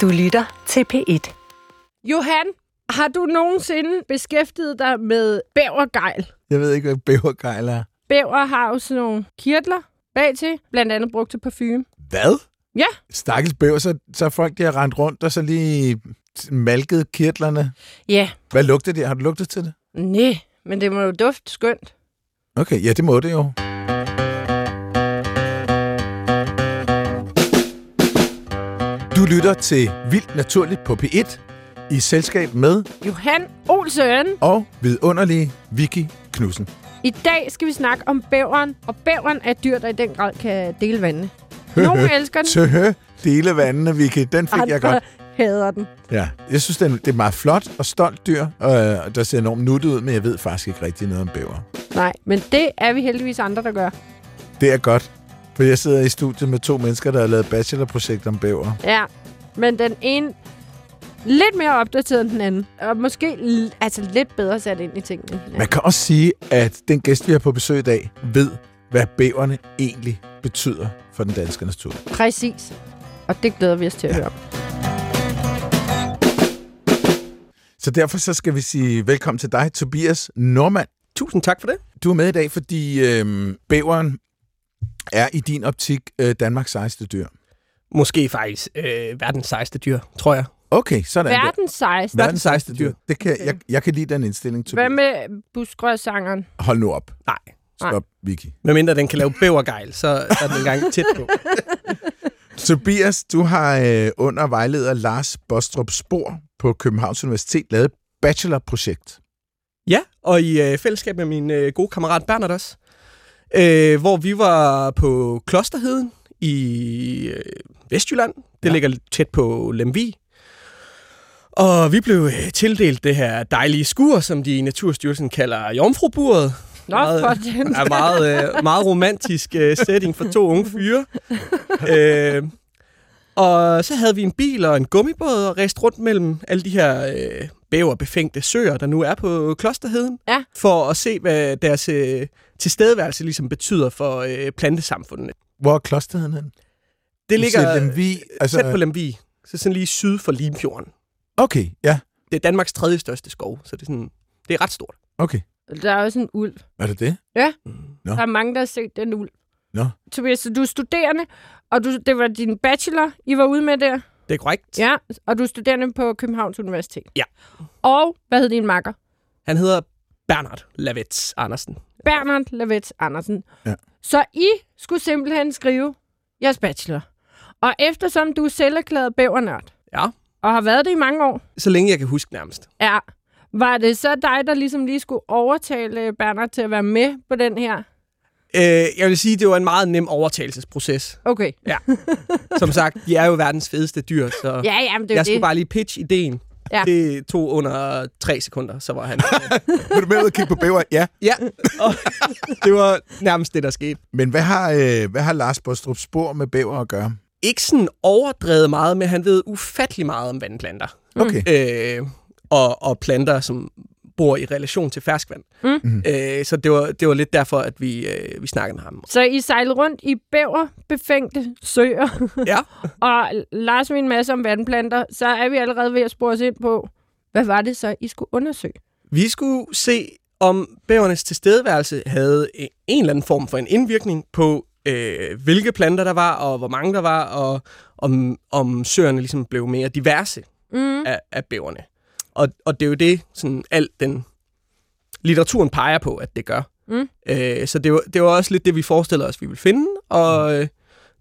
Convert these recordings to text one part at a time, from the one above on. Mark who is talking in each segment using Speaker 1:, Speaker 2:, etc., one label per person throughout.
Speaker 1: Du lytter til P1.
Speaker 2: Johan, har du nogensinde beskæftiget dig med bævergejl?
Speaker 3: Jeg ved ikke, hvad bævergejl er.
Speaker 2: Bæver har jo sådan nogle kirtler bag til, blandt andet brugt til parfume.
Speaker 3: Hvad?
Speaker 2: Ja.
Speaker 3: Stakkels bæver, så, så folk, de har rendt rundt og så lige malket kirtlerne.
Speaker 2: Ja,
Speaker 3: Hvad lugter det? Har du lugtet til det?
Speaker 2: nej, men det må jo dufte skønt.
Speaker 3: Okay, ja, det må det jo. Du lytter til Vildt Naturligt på P1 i selskab med
Speaker 2: Johan Olsen.
Speaker 3: og vidunderlige Vicky Knudsen.
Speaker 2: I dag skal vi snakke om bæveren, og bæveren er et dyr, der i den grad kan dele vandene. Nogle elsker den,
Speaker 3: Tøhø, dele vandene, Vicky. Den fik jeg
Speaker 2: andre
Speaker 3: godt.
Speaker 2: hader den.
Speaker 3: Ja, jeg synes, det er, det er meget flot og stolt dyr, og der ser enormt nuttet ud, men jeg ved faktisk ikke rigtig noget om bæver.
Speaker 2: Nej, men det er vi heldigvis andre, der gør.
Speaker 3: Det er godt, for jeg sidder i studiet med to mennesker, der har lavet bachelorprojekt om bæver.
Speaker 2: Ja, men den ene lidt mere opdateret end den anden. Og måske altså lidt bedre sat ind i tingene. Ja.
Speaker 3: Man kan også sige, at den gæst, vi har på besøg i dag, ved, hvad bæverne egentlig betyder for den danske natur.
Speaker 2: Præcis. Og det glæder vi os til at
Speaker 3: Ja.
Speaker 2: høre om.
Speaker 3: Så derfor så skal vi sige velkommen til dig, Tobias Normand.
Speaker 4: Tusind tak for det.
Speaker 3: Du er med i dag, fordi øhm, bæveren er i din optik øh, Danmarks sejeste dyr.
Speaker 4: Måske faktisk øh, verdens sejeste dyr, tror jeg.
Speaker 3: Okay, sådan der.
Speaker 2: Verdens sejeste.
Speaker 3: Verdens sejeste dyr. Det kan,
Speaker 2: Okay.
Speaker 3: jeg, jeg kan lide den indstilling,
Speaker 2: Hvad
Speaker 3: Tobias.
Speaker 2: med buskrødsangeren?
Speaker 3: Hold nu op.
Speaker 4: Nej.
Speaker 3: Stop, Vicky.
Speaker 4: Medmindre den kan lave bævergejl, så er den engang tæt på.
Speaker 3: Tobias, du har øh, under vejleder Lars Bostrup Spor på Københavns Universitet lavet et bachelorprojekt.
Speaker 4: Ja, og i øh, fællesskab med min øh, gode kammerat Bernard også. Øh, hvor vi var på Klosterheden i øh, Vestjylland. Det
Speaker 3: Ja.
Speaker 4: ligger tæt på Lemvig. Og vi blev øh, tildelt det her dejlige skur, som de i Naturstyrelsen kalder jomfruburet.
Speaker 2: Nå,
Speaker 4: Meget-
Speaker 2: for den.
Speaker 4: er meget, øh, meget romantisk øh, setting for to unge fyre. øh, og så havde vi en bil og en gummibåd og rejste rundt mellem alle de her øh, bæverbefængte søer, der nu er på Klosterheden,
Speaker 2: Ja.
Speaker 4: for at se, hvad deres øh, tilstedeværelse ligesom betyder for øh, plantesamfundene.
Speaker 3: Hvor er klosterheden hen?
Speaker 4: Det ligger
Speaker 3: Lemvig, altså,
Speaker 4: tæt på Lemvig, så sådan lige syd for Limfjorden.
Speaker 3: Okay, ja.
Speaker 4: Det er Danmarks tredje største skov, så det er, sådan, det er ret stort.
Speaker 3: Okay.
Speaker 2: Der er også en ulv.
Speaker 3: Er det det?
Speaker 2: Ja,
Speaker 3: Nå.
Speaker 2: der er mange, der har set den ulv.
Speaker 3: Nå.
Speaker 2: Tobias, så du er studerende, og du, det var din bachelor, I var ude med der.
Speaker 4: Det er korrekt.
Speaker 2: Ja, og du er studerende på Københavns Universitet.
Speaker 4: Ja.
Speaker 2: Og hvad hed din makker?
Speaker 4: Han hedder Bernard Lavets Andersen.
Speaker 2: Bernard Lavets Andersen.
Speaker 3: Ja.
Speaker 2: Så I skulle simpelthen skrive jeres bachelor. Og eftersom du er selverklæret bævernørd,
Speaker 4: Ja.
Speaker 2: og har været det i mange år,
Speaker 4: Så længe jeg kan huske nærmest.
Speaker 2: ja, var det så dig, der ligesom lige skulle overtale Bernard til at være med på den her?
Speaker 4: Øh, jeg vil sige, det var en meget nem overtagelsesproces.
Speaker 2: Okay.
Speaker 4: Som sagt, de er jo verdens fedeste dyr, så
Speaker 2: Ja, ja, men det
Speaker 4: jeg skulle
Speaker 2: det.
Speaker 4: bare lige pitch ideen.
Speaker 2: Ja.
Speaker 4: Det tog under tre sekunder, så var han...
Speaker 3: Vil du med ud og kigge på bæver? Ja.
Speaker 4: ja, og det var nærmest det, der skete.
Speaker 3: Men hvad har, øh, hvad har Lars Bostrup Spor med bæver at gøre?
Speaker 4: Ikke sådan overdrevet meget, men han ved ufattelig meget om vandplanter.
Speaker 3: Okay.
Speaker 4: Øh, og, og planter, som bor i relation til ferskvand.
Speaker 2: Mm.
Speaker 4: Øh, så det var, det var lidt derfor, at vi, øh, vi snakkede med ham.
Speaker 2: Så I sejlede rundt i bæverbefængte søer,
Speaker 4: Ja,
Speaker 2: og Lars en masse om vandplanter, så er vi allerede ved at spore os ind på, hvad var det så, I skulle undersøge?
Speaker 4: Vi skulle se, om bævernes tilstedeværelse havde en en eller anden form for en indvirkning på, øh, hvilke planter der var, og hvor mange der var, og om, om søerne ligesom blev mere diverse
Speaker 2: Mm.
Speaker 4: af, af bæverne. Og, og det er jo det, sådan alt den litteraturen peger på, at det gør.
Speaker 2: Mm.
Speaker 4: Øh, så det var, det var også lidt det, vi forestillede os, vi ville finde, og øh,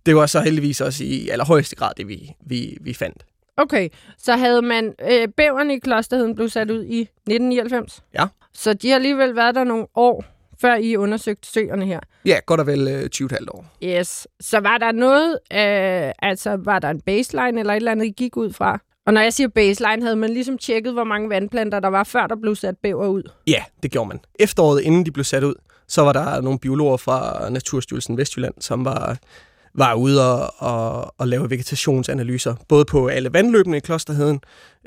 Speaker 4: det var så heldigvis også i allerhøjeste grad det, vi, vi, vi fandt.
Speaker 2: Okay, så havde man øh, bæverne i klosterheden blev sat ud i 1999?
Speaker 4: Ja.
Speaker 2: Så de har alligevel været der nogle år, før I undersøgte søerne her?
Speaker 4: Ja, godt og vel øh, 20,5 år.
Speaker 2: Yes. Så var der noget, øh, altså var der en baseline eller et eller andet, I gik ud fra? Og når jeg siger baseline, havde man ligesom tjekket, hvor mange vandplanter der var, før der blev sat bæver ud?
Speaker 4: Ja, det gjorde man. Efteråret, inden de blev sat ud, så var der nogle biologer fra Naturstyrelsen Vestjylland, som var, var ude og, og, og lave vegetationsanalyser, både på alle vandløbene i klosterheden,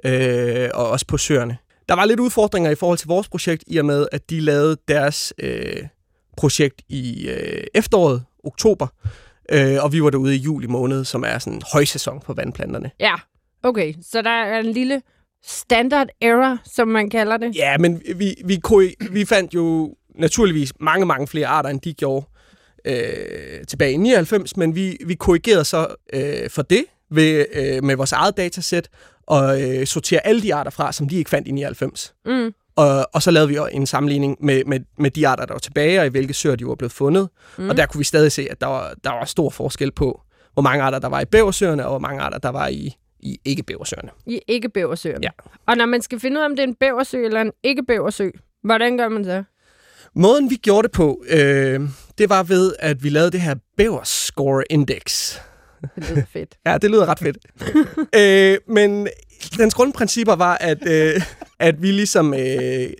Speaker 4: øh, og også på søerne. Der var lidt udfordringer i forhold til vores projekt, i og med, at de lavede deres øh, projekt i øh, efteråret, oktober, øh, og vi var derude i juli måned, som er sådan højsæson på vandplanterne.
Speaker 2: Ja, Okay, så der er en lille standard error, som man kalder det.
Speaker 4: Ja, men vi, vi, korri- vi fandt jo naturligvis mange, mange flere arter, end de gjorde øh, tilbage i 99, men vi, vi korrigerede så øh, for det ved, øh, med vores eget datasæt og øh, sortere alle de arter fra, som de ikke fandt i 99.
Speaker 2: Mm.
Speaker 4: Og, og så lavede vi en sammenligning med, med, med de arter, der var tilbage, og i hvilke søer de var blevet fundet. Mm. Og der kunne vi stadig se, at der var, der var stor forskel på, hvor mange arter der var i bæversøerne, og hvor mange arter der var i, i ikke-bæversøerne.
Speaker 2: I ikke-bæversøerne.
Speaker 4: Ja.
Speaker 2: Og når man skal finde ud af, om det er en bæversø eller en ikke-bæversø, hvordan gør man så?
Speaker 4: Måden, vi gjorde det på, øh, det var ved, at vi lavede det her Bæverscore Index.
Speaker 2: Det lyder fedt.
Speaker 4: Ja, det lyder ret fedt. øh, men dens grundprincipper var, at, øh, at vi ligesom øh,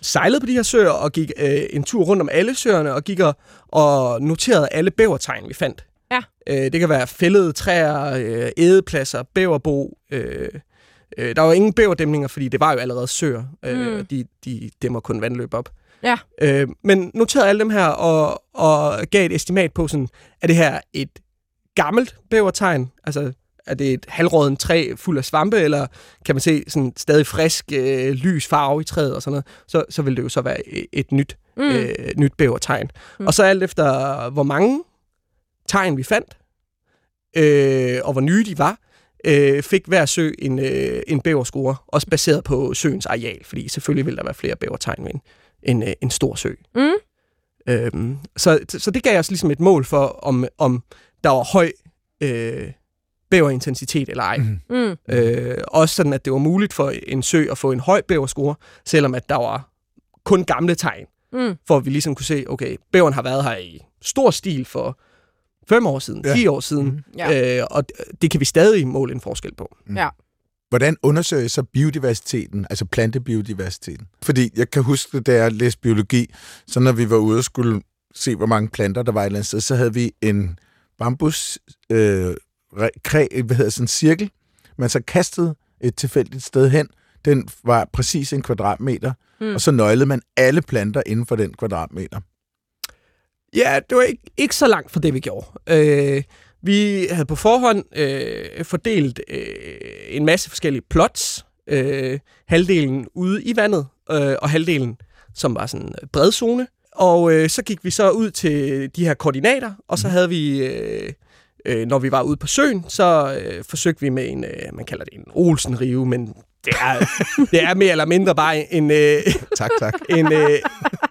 Speaker 4: sejlede på de her søer og gik øh, en tur rundt om alle søerne og gik og, og noterede alle bævertegn, vi fandt.
Speaker 2: Ja.
Speaker 4: Øh, det kan være fældede træer, øh, ædepladser, bæverbo. Øh, øh, der var ingen bæverdæmninger, fordi det var jo allerede søer. Øh,
Speaker 2: Mm.
Speaker 4: de, de dæmmer kun vandløb op.
Speaker 2: Ja.
Speaker 4: Øh, men noterede alle dem her og, og gav et estimat på, sådan, er det her et gammelt bævertegn? Altså, er det et halvråden træ fuld af svampe, eller kan man se sådan stadig frisk, øh, lys farve i træet og sådan noget, så, så vil det jo så være et, et nyt,
Speaker 2: Mm.
Speaker 4: øh, nyt bævertegn.
Speaker 2: Mm.
Speaker 4: Og så alt efter, hvor mange tegn vi fandt, øh, og hvor nye de var, øh, fik hver sø en, øh, en bæverscore, også baseret på søens areal, fordi selvfølgelig vil der være flere bævertegn ved en, en, øh, en stor sø.
Speaker 2: Mm.
Speaker 4: Øhm, så, så det gav os ligesom et mål for, om, om der var høj øh, bæverintensitet eller ej.
Speaker 3: Mhm.
Speaker 2: Mm.
Speaker 4: Øh, også sådan, at det var muligt for en sø at få en høj bæverscore, selvom at der var kun gamle tegn,
Speaker 2: Mm.
Speaker 4: for at vi ligesom kunne se, okay, bæveren har været her i stor stil for fem år siden,
Speaker 3: Ja.
Speaker 4: ja. 10 år siden,
Speaker 3: Mhm.
Speaker 2: Ja.
Speaker 4: øh, og det kan vi stadig måle en forskel på.
Speaker 3: Hvordan undersøger I så biodiversiteten, altså plantebiodiversiteten? Fordi jeg kan huske, det, da jeg læste biologi, så når vi var ude og skulle se, hvor mange planter der var et eller andet sted, så havde vi en bambus øh, kræ, hvad hedder sådan en cirkel, man så kastede et tilfældigt sted hen. Den var præcis en kvadratmeter,
Speaker 2: Mm.
Speaker 3: mm. og så nøglede man alle planter inden for den kvadratmeter.
Speaker 4: Ja, det var ikke, ikke så langt fra det, vi gjorde. Øh, vi havde på forhånd øh, fordelt øh, en masse forskellige plots. Øh, halvdelen ude i vandet, øh, og halvdelen, som var sådan en bred zone. Og øh, så gik vi så ud til de her koordinater, og så havde vi, øh, øh, når vi var ude på søen, så øh, forsøgte vi med en, øh, man kalder det en Olsen-rive, men det er, det er mere eller mindre bare en, øh,
Speaker 3: Tak, tak.
Speaker 4: en, øh,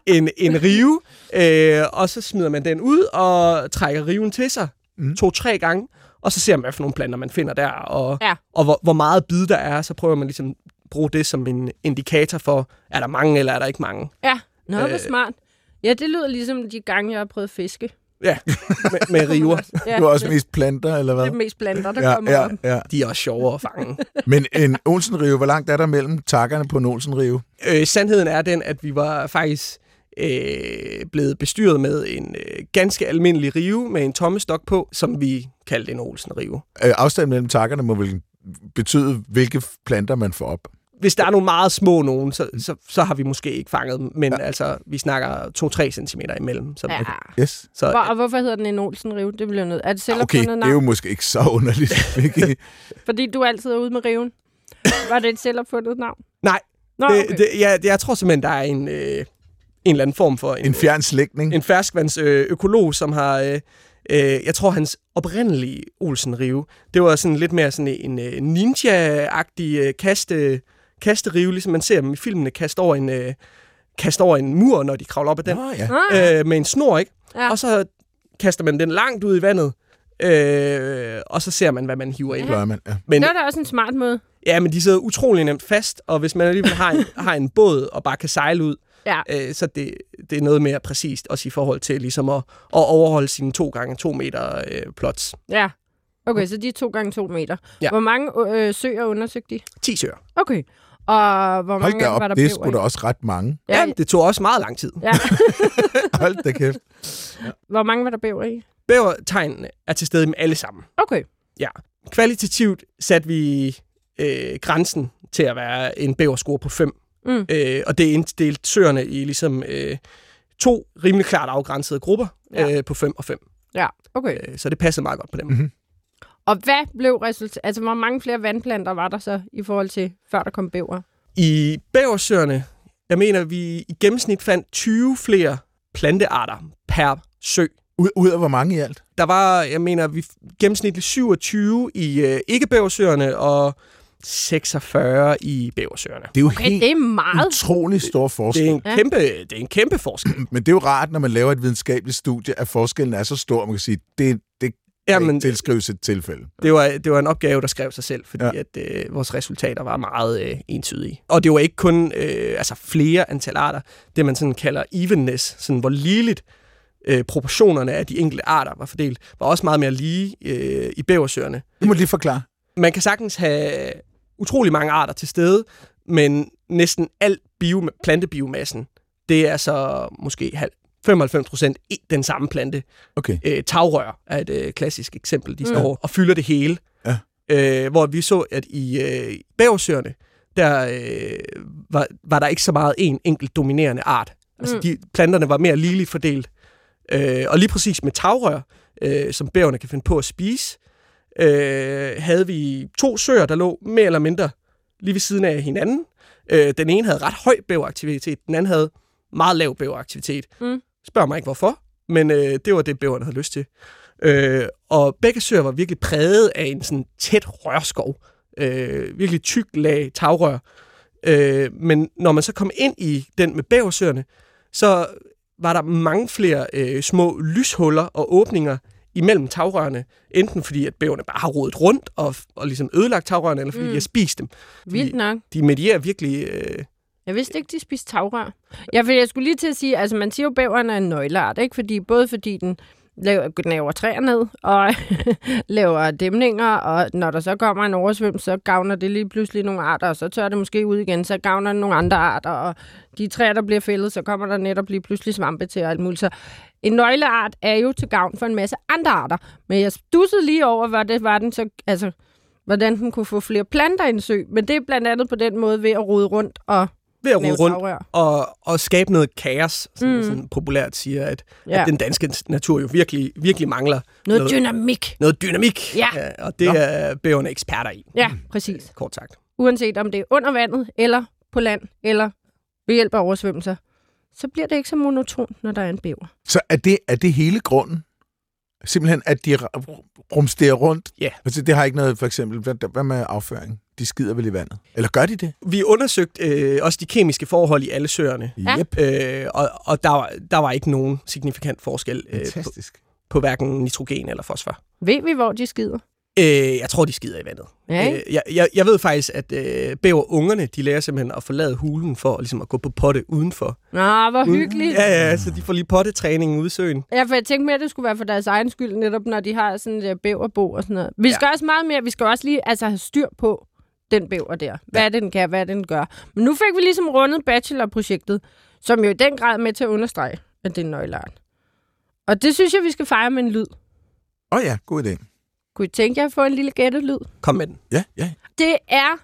Speaker 4: en, en rive, øh, og så smider man den ud og trækker riven til sig
Speaker 3: Mm.
Speaker 4: to-tre gange, og så ser man, hvad for nogle planter man finder der, og,
Speaker 2: Ja.
Speaker 4: og hvor, hvor meget bid der er, så prøver man ligesom bruge det som en indikator for, er der mange, eller er der ikke mange.
Speaker 2: Ja. Nå, hvor
Speaker 4: Øh.
Speaker 2: smart. Ja, det lyder ligesom de gange, jeg har prøvet fiske.
Speaker 4: Ja, med, med river.
Speaker 2: Ja,
Speaker 3: Du er også
Speaker 2: det,
Speaker 3: mest planter, eller hvad?
Speaker 2: det er mest planter, der
Speaker 3: ja,
Speaker 2: kommer
Speaker 3: ja,
Speaker 2: op.
Speaker 3: ja.
Speaker 4: De er også sjovere at fange.
Speaker 3: Men en Olsenrive, hvor langt er der mellem takkerne på en Olsenrive?
Speaker 4: Øh, sandheden er den, at vi var faktisk øh, blevet bestyret med en øh, ganske almindelig rive med en tommestok på, som vi kaldte en Olsen-rive.
Speaker 3: Øh, afstanden mellem takkerne må vel betyde, hvilke planter man får op.
Speaker 4: hvis der er nogle meget små nogen, så, så, så har vi måske ikke fanget dem. Men ja. altså, vi snakker 2-3 cm imellem. Så,
Speaker 2: Ja.
Speaker 3: Yes.
Speaker 4: så
Speaker 2: Hvor, og hvorfor hedder den en Olsen-rive? Det bliver nødt. Er det selv
Speaker 3: Okay,
Speaker 2: opfundet
Speaker 3: det
Speaker 2: navn?
Speaker 3: er jo måske ikke så underligt. Ikke?
Speaker 2: Fordi du altid er ude med riven. Var det et selvopfundet navn?
Speaker 4: Nej,
Speaker 2: Nå,
Speaker 4: det,
Speaker 2: okay.
Speaker 4: det, ja, det, jeg tror simpelthen, der er en, øh, en eller anden form for en,
Speaker 3: en fjern slægtning.
Speaker 4: en ferskvandsøkolog, øh, økolog, som har... Øh, øh, jeg tror, hans oprindelige Olsen-rive, det var sådan lidt mere sådan en øh, ninja-agtig øh, kaste, kasterive, ligesom man ser dem i filmene kaste over en, øh, kaste over en mur, når de kravler op ad den.
Speaker 3: Nå, ja.
Speaker 2: Ah,
Speaker 4: øh, med en snor, ikke?
Speaker 2: Ja.
Speaker 4: Og så kaster man den langt ud i vandet, øh, og så ser man, hvad man hiver ind.
Speaker 3: Man, ja.
Speaker 4: Men,
Speaker 2: det var da også en smart måde.
Speaker 4: ja, men de sidder utrolig nemt fast, og hvis man alligevel har en, har en båd og bare kan sejle ud,
Speaker 2: Ja.
Speaker 4: øh, så det, det er noget mere præcist, også i forhold til ligesom at, at overholde sine 2 gange 2 meter øh, plots.
Speaker 2: Ja. Okay, så de er to gange to meter.
Speaker 4: Ja.
Speaker 2: Hvor mange øh, søer undersøgte de?
Speaker 4: 10 søer.
Speaker 2: Okay. Og hvor
Speaker 3: Hold
Speaker 2: mange
Speaker 3: da
Speaker 2: var
Speaker 3: op,
Speaker 2: der
Speaker 3: det er
Speaker 2: i?
Speaker 3: da også ret mange.
Speaker 4: Ja, det tog også meget lang tid.
Speaker 2: Ja.
Speaker 3: Hold da kæft.
Speaker 2: Hvor mange var der bæver i?
Speaker 4: Bævertegnene er til stede med alle sammen.
Speaker 2: Okay.
Speaker 4: Kvalitativt satte vi øh, grænsen til at være en bæverscore på 5.
Speaker 2: Mm.
Speaker 4: Øh, og det er inddelt søerne i ligesom øh, to rimelig klart afgrænsede grupper
Speaker 2: Ja.
Speaker 4: øh, på 5 og 5.
Speaker 2: Ja, okay.
Speaker 4: Øh, så det passede meget godt på dem.
Speaker 3: Mhm.
Speaker 2: Og hvad blev resultatet? Altså, hvor mange flere vandplanter var der så i forhold til, før der kom bæver?
Speaker 4: I bæversøerne, jeg mener, vi i gennemsnit fandt 20 flere plantearter per sø.
Speaker 3: Ud, ud af hvor mange i alt?
Speaker 4: Der var, jeg mener, vi gennemsnitligt 27 i øh, ikke-bæversøerne og 46 i bæversøerne.
Speaker 3: Det er jo
Speaker 2: Okay,
Speaker 3: helt
Speaker 2: det er meget.
Speaker 3: utrolig stor forskel.
Speaker 4: Det er, en
Speaker 2: Ja.
Speaker 4: kæmpe, det er en kæmpe forskel.
Speaker 3: Men det er jo rart, når man laver et videnskabeligt studie, at forskellen er så stor, man kan sige, det, det
Speaker 4: Jamen,
Speaker 3: ikke tilskrives et tilfælde.
Speaker 4: Det var, det var en opgave, der skrev sig selv, fordi
Speaker 3: Ja.
Speaker 4: ja. at øh, vores resultater var meget øh, entydige. Og det var ikke kun øh, altså flere antal arter, det man sådan kalder evenness, sådan hvor ligeligt øh, proportionerne af de enkelte arter var fordelt, var også meget mere lige øh, i bæversøerne.
Speaker 3: Du må lige forklare.
Speaker 4: Man kan sagtens have utrolig mange arter til stede, men næsten al bio, plantebiomassen, det er så måske halv- 95 procent den samme plante.
Speaker 3: Okay.
Speaker 4: Øh, tagrør er et øh, klassisk eksempel. De
Speaker 2: Mm.
Speaker 4: står og fylder det hele.
Speaker 3: Ja.
Speaker 4: Øh, hvor vi så, at i øh, bæversøerne, der øh, var, var der ikke så meget en enkelt dominerende art. Altså,
Speaker 2: Mm.
Speaker 4: de, planterne var mere ligeligt fordelt. Øh, og lige præcis med tagrør, øh, som bæverne kan finde på at spise, øh, havde vi to søer, der lå mere eller mindre lige ved siden af hinanden. Øh, den ene havde ret høj bæveraktivitet, den anden havde meget lav bæveraktivitet.
Speaker 2: Mm.
Speaker 4: Spørg mig ikke hvorfor, men øh, det var det, bæverne havde lyst til. Øh, og begge søer var virkelig præget af en sådan tæt rørskov. Øh, virkelig tyk lag tagrør. Øh, men når man så kom ind i den med bæversøerne, så var der mange flere øh, små lyshuller og åbninger imellem tagrørene. Enten fordi, at bæverne bare har rodet rundt og, og ligesom ødelagt tagrørene, eller fordi
Speaker 2: Mm.
Speaker 4: de har spist dem.
Speaker 2: Vildt nok.
Speaker 4: De medierer virkelig... Øh,
Speaker 2: jeg vidste ikke, de spiste tagrør. Ja, for jeg skulle lige til at sige, altså man siger jo, bæveren er en nøgleart, ikke? Fordi, både fordi den laver, laver træer ned, og laver dæmninger, og når der så kommer en oversvømmelse, så gavner det lige pludselig nogle arter, og så tør det måske ud igen, så gavner det nogle andre arter, og de træer, der bliver fældet, så kommer der netop lige pludselig svampe til og alt muligt. Så en nøgleart er jo til gavn for en masse andre arter. Men jeg stussede lige over, hvad det var den så, altså, hvordan den kunne få flere planter i en sø. Men det er blandt andet på den måde ved at rode rundt og
Speaker 4: ved at rode rundt
Speaker 2: tagrør.
Speaker 4: og, og skabe noget kaos, som
Speaker 2: Mm.
Speaker 4: mm. sådan populært siger, at,
Speaker 2: Ja.
Speaker 4: ja. at den danske natur jo virkelig, virkelig mangler
Speaker 2: Noget
Speaker 4: noget-
Speaker 2: dynamik.
Speaker 4: noget dynamik.
Speaker 2: Ja.
Speaker 4: og det
Speaker 3: Nå.
Speaker 4: er bæverne eksperter i,
Speaker 2: Ja, præcis.
Speaker 4: kort sagt.
Speaker 2: Uanset om det er under vandet, eller på land, eller ved hjælp af oversvømmelser, så bliver det ikke så monotont, når der er en bæver.
Speaker 3: Så er det, er det hele grunden? Simpelthen, at de rumsterer rundt?
Speaker 4: Ja.
Speaker 3: Altså, det har ikke noget, for eksempel, hvad, hvad med afføring? De skider vel i vandet? Eller gør de det?
Speaker 4: Vi undersøgte øh, også de kemiske forhold i alle søerne,
Speaker 2: Ja.
Speaker 3: Yep.
Speaker 4: øh, og, og der, var, der var ikke nogen signifikant forskel øh, på,
Speaker 3: Fantastisk.
Speaker 4: på hverken nitrogen eller fosfor.
Speaker 2: Ved vi, hvor de skider?
Speaker 4: Øh, jeg tror, de skider i vandet.
Speaker 2: Ja?
Speaker 4: Øh, jeg, jeg, jeg ved faktisk, at øh, bæverungerne, de lærer simpelthen at forlade hulen for ligesom at gå på potte udenfor.
Speaker 2: Nå, hvor hyggeligt.
Speaker 4: Ja, ja, så de får lige pottetræning ude i søen.
Speaker 2: Ja, for jeg tænkte mere, at det skulle være for deres egen skyld, netop når de har sådan et bæverbo og sådan noget. Vi skal også meget mere, vi skal også lige altså, have styr på den bæver der. Hvad er det, den kan, hvad er det, den gør. Men nu fik vi ligesom rundet bachelorprojektet, som jo i den grad er med til at understrege, at det er en nøgleart. Og det synes jeg, vi skal fejre med en lyd.
Speaker 3: Åh oh ja, god idé.
Speaker 2: Kunne I tænke jer at få en lille gættet lyd?
Speaker 4: Kom med den.
Speaker 3: Ja, ja.
Speaker 2: Det er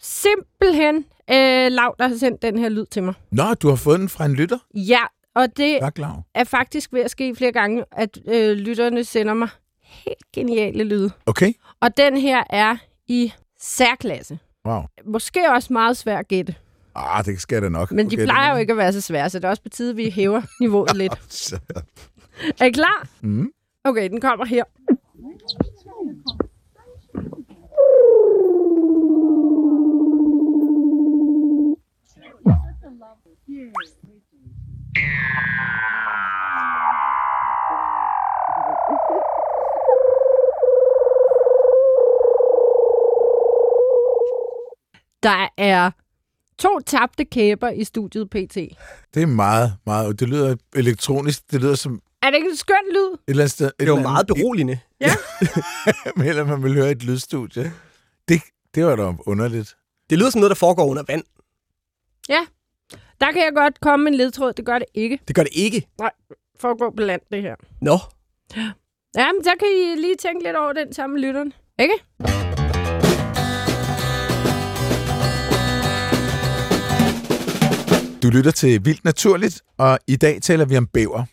Speaker 2: simpelthen øh, Lav, der har sendt den her lyd til mig.
Speaker 3: Nå, du har fået den fra en lytter?
Speaker 2: Ja, og det
Speaker 3: Tak,
Speaker 2: er faktisk ved at ske flere gange, at øh, lytterne sender mig helt geniale lyde.
Speaker 3: Okay.
Speaker 2: Og den her er i særklasse.
Speaker 3: Wow.
Speaker 2: Måske også meget svær at gætte.
Speaker 3: Ah, det skal det nok.
Speaker 2: Men de
Speaker 3: Okay,
Speaker 2: plejer jo ikke at være så svære, så det er også på tide, at vi hæver niveauet lidt. Er I klar?
Speaker 3: Mm.
Speaker 2: Okay, den kommer her. Der er to tabte kæber i studiet PT.
Speaker 3: Det er meget, meget... Det lyder elektronisk. Det lyder som et
Speaker 2: Er det ikke en skøn lyd?
Speaker 3: eller andet sted... et
Speaker 4: Det er jo meget beroligende.
Speaker 3: Eller man vil høre et lydstudie. Det, det var da underligt.
Speaker 4: Det lyder som noget, der foregår under vand.
Speaker 2: Der kan jeg godt komme en ledtråd. Det gør det ikke.
Speaker 4: Det gør det ikke.
Speaker 2: Foregår på land, det her.
Speaker 4: Nå,
Speaker 2: Ja, men så kan I lige tænke lidt over den sammen med lytteren. Ikke?
Speaker 3: Du lytter til Vildt Naturligt, og i dag taler vi om bæver.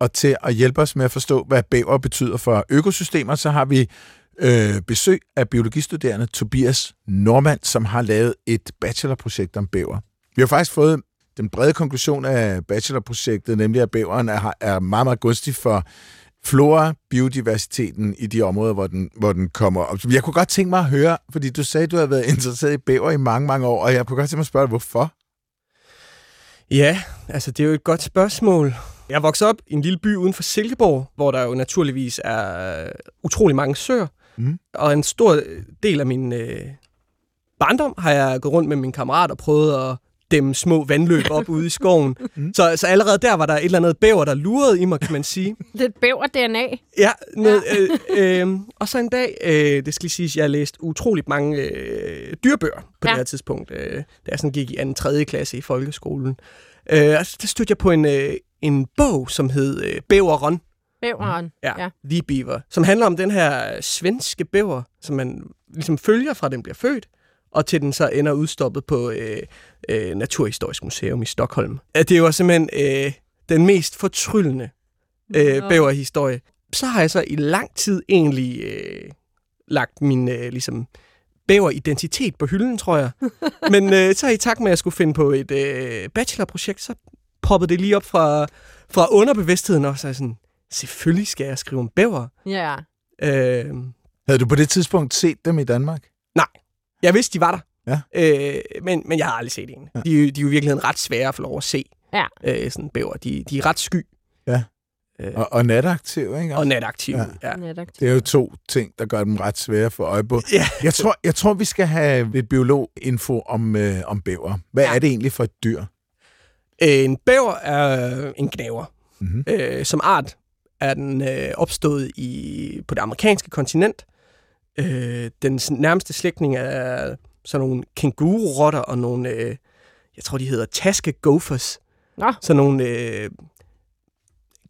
Speaker 3: Og til at hjælpe os med at forstå, hvad bæver betyder for økosystemer, så har vi øh, besøg af biologistuderende Tobias Normand, som har lavet et bachelorprojekt om bæver. Vi har faktisk fået den brede konklusion af bachelorprojektet, nemlig at bæveren er, er meget, meget gunstig for flora, biodiversiteten i de områder, hvor den, hvor den kommer op. Jeg kunne godt tænke mig at høre, fordi du sagde, at du har været interesseret i bæver i mange, mange år, og jeg kunne godt tænke mig at spørge, hvorfor?
Speaker 4: Ja, altså det er jo et godt spørgsmål. Jeg voksede op i en lille by uden for Silkeborg, hvor der jo naturligvis er utrolig mange søer. Mm. Og en stor del af min øh, barndom har jeg gået rundt med min kammerat og prøvet at dem små vandløb op ude i skoven. Mm. Så, så allerede der var der et eller andet bæver, der lurede i mig, kan man sige.
Speaker 2: Det et bæver-DNA.
Speaker 4: Ja, noget, ja. Øh, øh, og så en dag, øh, det skal lige sige, at jeg har læst utroligt mange øh, dyrbøger på ja. det her tidspunkt, øh, da jeg sådan gik i anden 3. klasse i folkeskolen. Øh, altså, der stødte jeg på en, øh, en bog, som hed øh, Bæveren.
Speaker 2: Bæveren,
Speaker 4: ja. ja. The Beaver. Som handler om den her svenske bæver, som man ligesom følger fra den bliver født, og til den så ender udstoppet på øh, øh, Naturhistorisk Museum i Stockholm. Det var simpelthen øh, den mest fortryllende øh, bæverhistorie. Så har jeg så i lang tid egentlig øh, lagt min øh, ligesom bæver-identitet på hylden, tror jeg. Men øh, så i takt med, at jeg skulle finde på et øh, bachelorprojekt, så poppede det lige op fra, fra underbevidstheden, og så er jeg sådan, selvfølgelig skal jeg skrive om bæver.
Speaker 2: Ja.
Speaker 3: Yeah. Øh, Havde du på det tidspunkt set dem i Danmark?
Speaker 4: Jeg vidste, de var der.
Speaker 3: Ja.
Speaker 4: Øh, men, men jeg har aldrig set en. Ja. De, de er jo i virkeligheden ret svære at få lov at se.
Speaker 2: Ja.
Speaker 4: Øh, sådan bæver. De, de er ret sky.
Speaker 3: Ja. Øh, og, og nataktiv, ikke?
Speaker 4: Og nataktiv, ja.
Speaker 2: ja. Nataktiv.
Speaker 3: Det er jo to ting, der gør dem ret svære for øje på.
Speaker 4: Ja.
Speaker 3: Jeg, tror, jeg tror, vi skal have lidt biolog-info om, øh, om bæver. Hvad ja. er det egentlig for et dyr?
Speaker 4: En bæver er en gnaver. Mm-hmm. Øh, som art er den øh, opstået i, på det amerikanske kontinent. Øh, den nærmeste slægtning er sådan nogle kænguru-rotter og nogle, øh, jeg tror, de hedder taske gophers.
Speaker 2: Nå.
Speaker 4: Sådan nogle øh,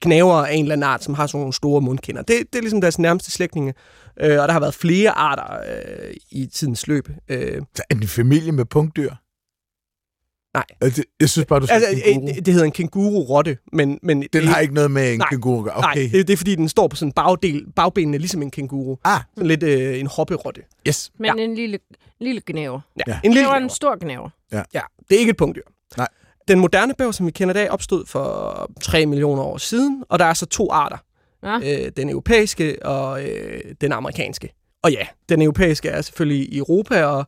Speaker 4: knæver af en eller anden art, som har sådan nogle store mundkinder. Det, det er ligesom deres nærmeste slægtninge. Øh, og der har været flere arter øh, i tidens løb. Øh.
Speaker 3: Så er det en familie med punktdyr?
Speaker 4: Nej.
Speaker 3: Altså, jeg synes bare, du
Speaker 4: altså, kænguru. Det hedder en kænguru-rotte, men... men
Speaker 3: den det, har ikke noget med en nej, kænguru okay.
Speaker 4: Nej, det, det er fordi, den står på sådan bagdel, bagbenene, ligesom en kænguru.
Speaker 3: Ah.
Speaker 4: Sådan lidt øh, en hopperotte.
Speaker 3: Yes.
Speaker 2: Men ja. en lille, lille gnæver.
Speaker 4: Ja, ja. en lille
Speaker 2: en stor gnæver.
Speaker 3: Ja.
Speaker 4: ja. Det er ikke et punktdyr.
Speaker 3: Nej.
Speaker 4: Den moderne bæver, som vi kender i dag, opstod for 3 millioner år siden, og der er så to arter. Ja. Øh, den europæiske og øh, den amerikanske. Og ja, den europæiske er selvfølgelig i Europa og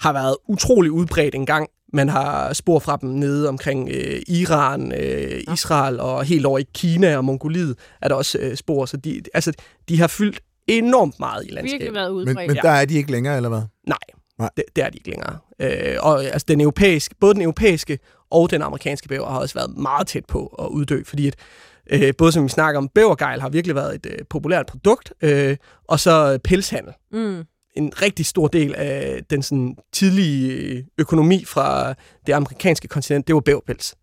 Speaker 4: har været utrolig udbredt engang. Man har spor fra dem nede omkring øh, Iran, øh, Israel og helt over i Kina og Mongoliet er der også øh, spor. Så de, altså, de har fyldt enormt meget i landskabet.
Speaker 2: Virkelig været udbredt.
Speaker 3: Men, men der er de ikke længere, eller hvad?
Speaker 4: Nej, Nej. Det, det er de ikke længere. Øh, og altså, den europæiske, både den europæiske og den amerikanske bæver har også været meget tæt på at uddø, fordi at, øh, både som vi snakker om, bævergejl har virkelig været et øh, populært produkt, øh, og så pelshandel.
Speaker 2: Mm
Speaker 4: en rigtig stor del af den sådan, tidlige økonomi fra det amerikanske kontinent, det var bæverpels.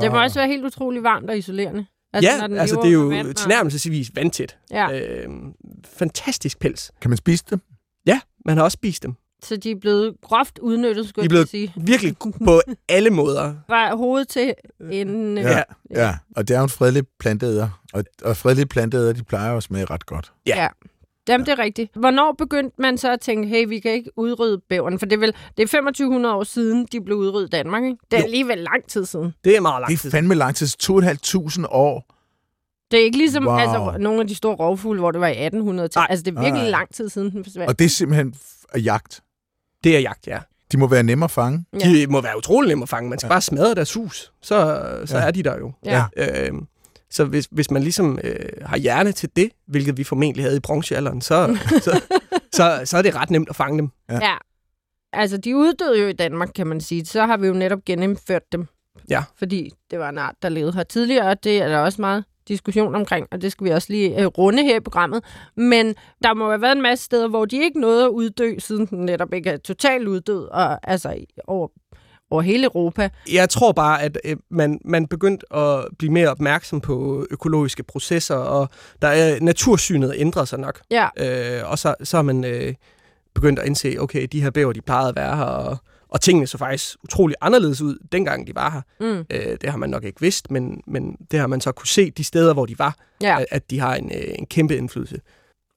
Speaker 2: Det må også være helt utrolig varmt og isolerende.
Speaker 4: Altså, ja, altså det er jo vand, tilnærmelsesvis vandtæt.
Speaker 2: Ja.
Speaker 4: Øh, fantastisk pels.
Speaker 3: Kan man spise dem?
Speaker 4: Ja, man har også spist dem.
Speaker 2: Så de er blevet groft udnyttet, skulle
Speaker 4: de er
Speaker 2: jeg sige.
Speaker 4: virkelig på alle måder.
Speaker 2: Fra hoved til en...
Speaker 3: Ja, ja. ja. og det er jo en fredelig planteæder. Og, og fredelige planteæder, de plejer at smage ret godt.
Speaker 4: Ja. ja.
Speaker 2: Jamen, det er rigtigt. Hvornår begyndte man så at tænke, hey, vi kan ikke udrydde bæverne? For det er vel det er 2500 år siden, de blev udryddet i Danmark, ikke? Det er jo. alligevel lang tid siden.
Speaker 4: Det er meget lang tid.
Speaker 3: Det er fandme lang tid. 2.500 år.
Speaker 2: Det er ikke ligesom wow. altså, nogle af de store rovfugle, hvor det var i 1800-tallet. Altså, det er virkelig Ej. lang tid siden, den forsvandt.
Speaker 3: Og det er simpelthen jagt?
Speaker 4: Det er jagt, ja.
Speaker 3: De må være nemme at fange?
Speaker 4: Ja. De må være utrolig nemme at fange. Man skal ja. bare smadre deres hus, så, så ja. er de der jo.
Speaker 2: Ja.
Speaker 4: Øh, så hvis, hvis man ligesom øh, har hjerne til det, hvilket vi formentlig havde i bronzealderen, så, så, så, så er det ret nemt at fange dem.
Speaker 2: Ja. ja. Altså, de uddøde jo i Danmark, kan man sige. Så har vi jo netop genindført dem.
Speaker 4: Ja.
Speaker 2: Fordi det var en art, der levede her tidligere, og det er der også meget diskussion omkring, og det skal vi også lige øh, runde her i programmet. Men der må have været en masse steder, hvor de ikke nåede at uddø, siden den netop ikke er totalt uddød, og altså over over hele Europa.
Speaker 4: Jeg tror bare, at øh, man, man begyndte at blive mere opmærksom på økologiske processer, og der er natursynet ændret sig nok.
Speaker 2: Ja.
Speaker 4: Øh, og så, så har man øh, begyndt at indse, okay, de her bæver, de plejede at være her, og, og tingene så faktisk utrolig anderledes ud, dengang de var her.
Speaker 2: Mm.
Speaker 4: Øh, det har man nok ikke vidst, men, men det har man så kunne se de steder, hvor de var,
Speaker 2: ja.
Speaker 4: at, at de har en, øh, en kæmpe indflydelse.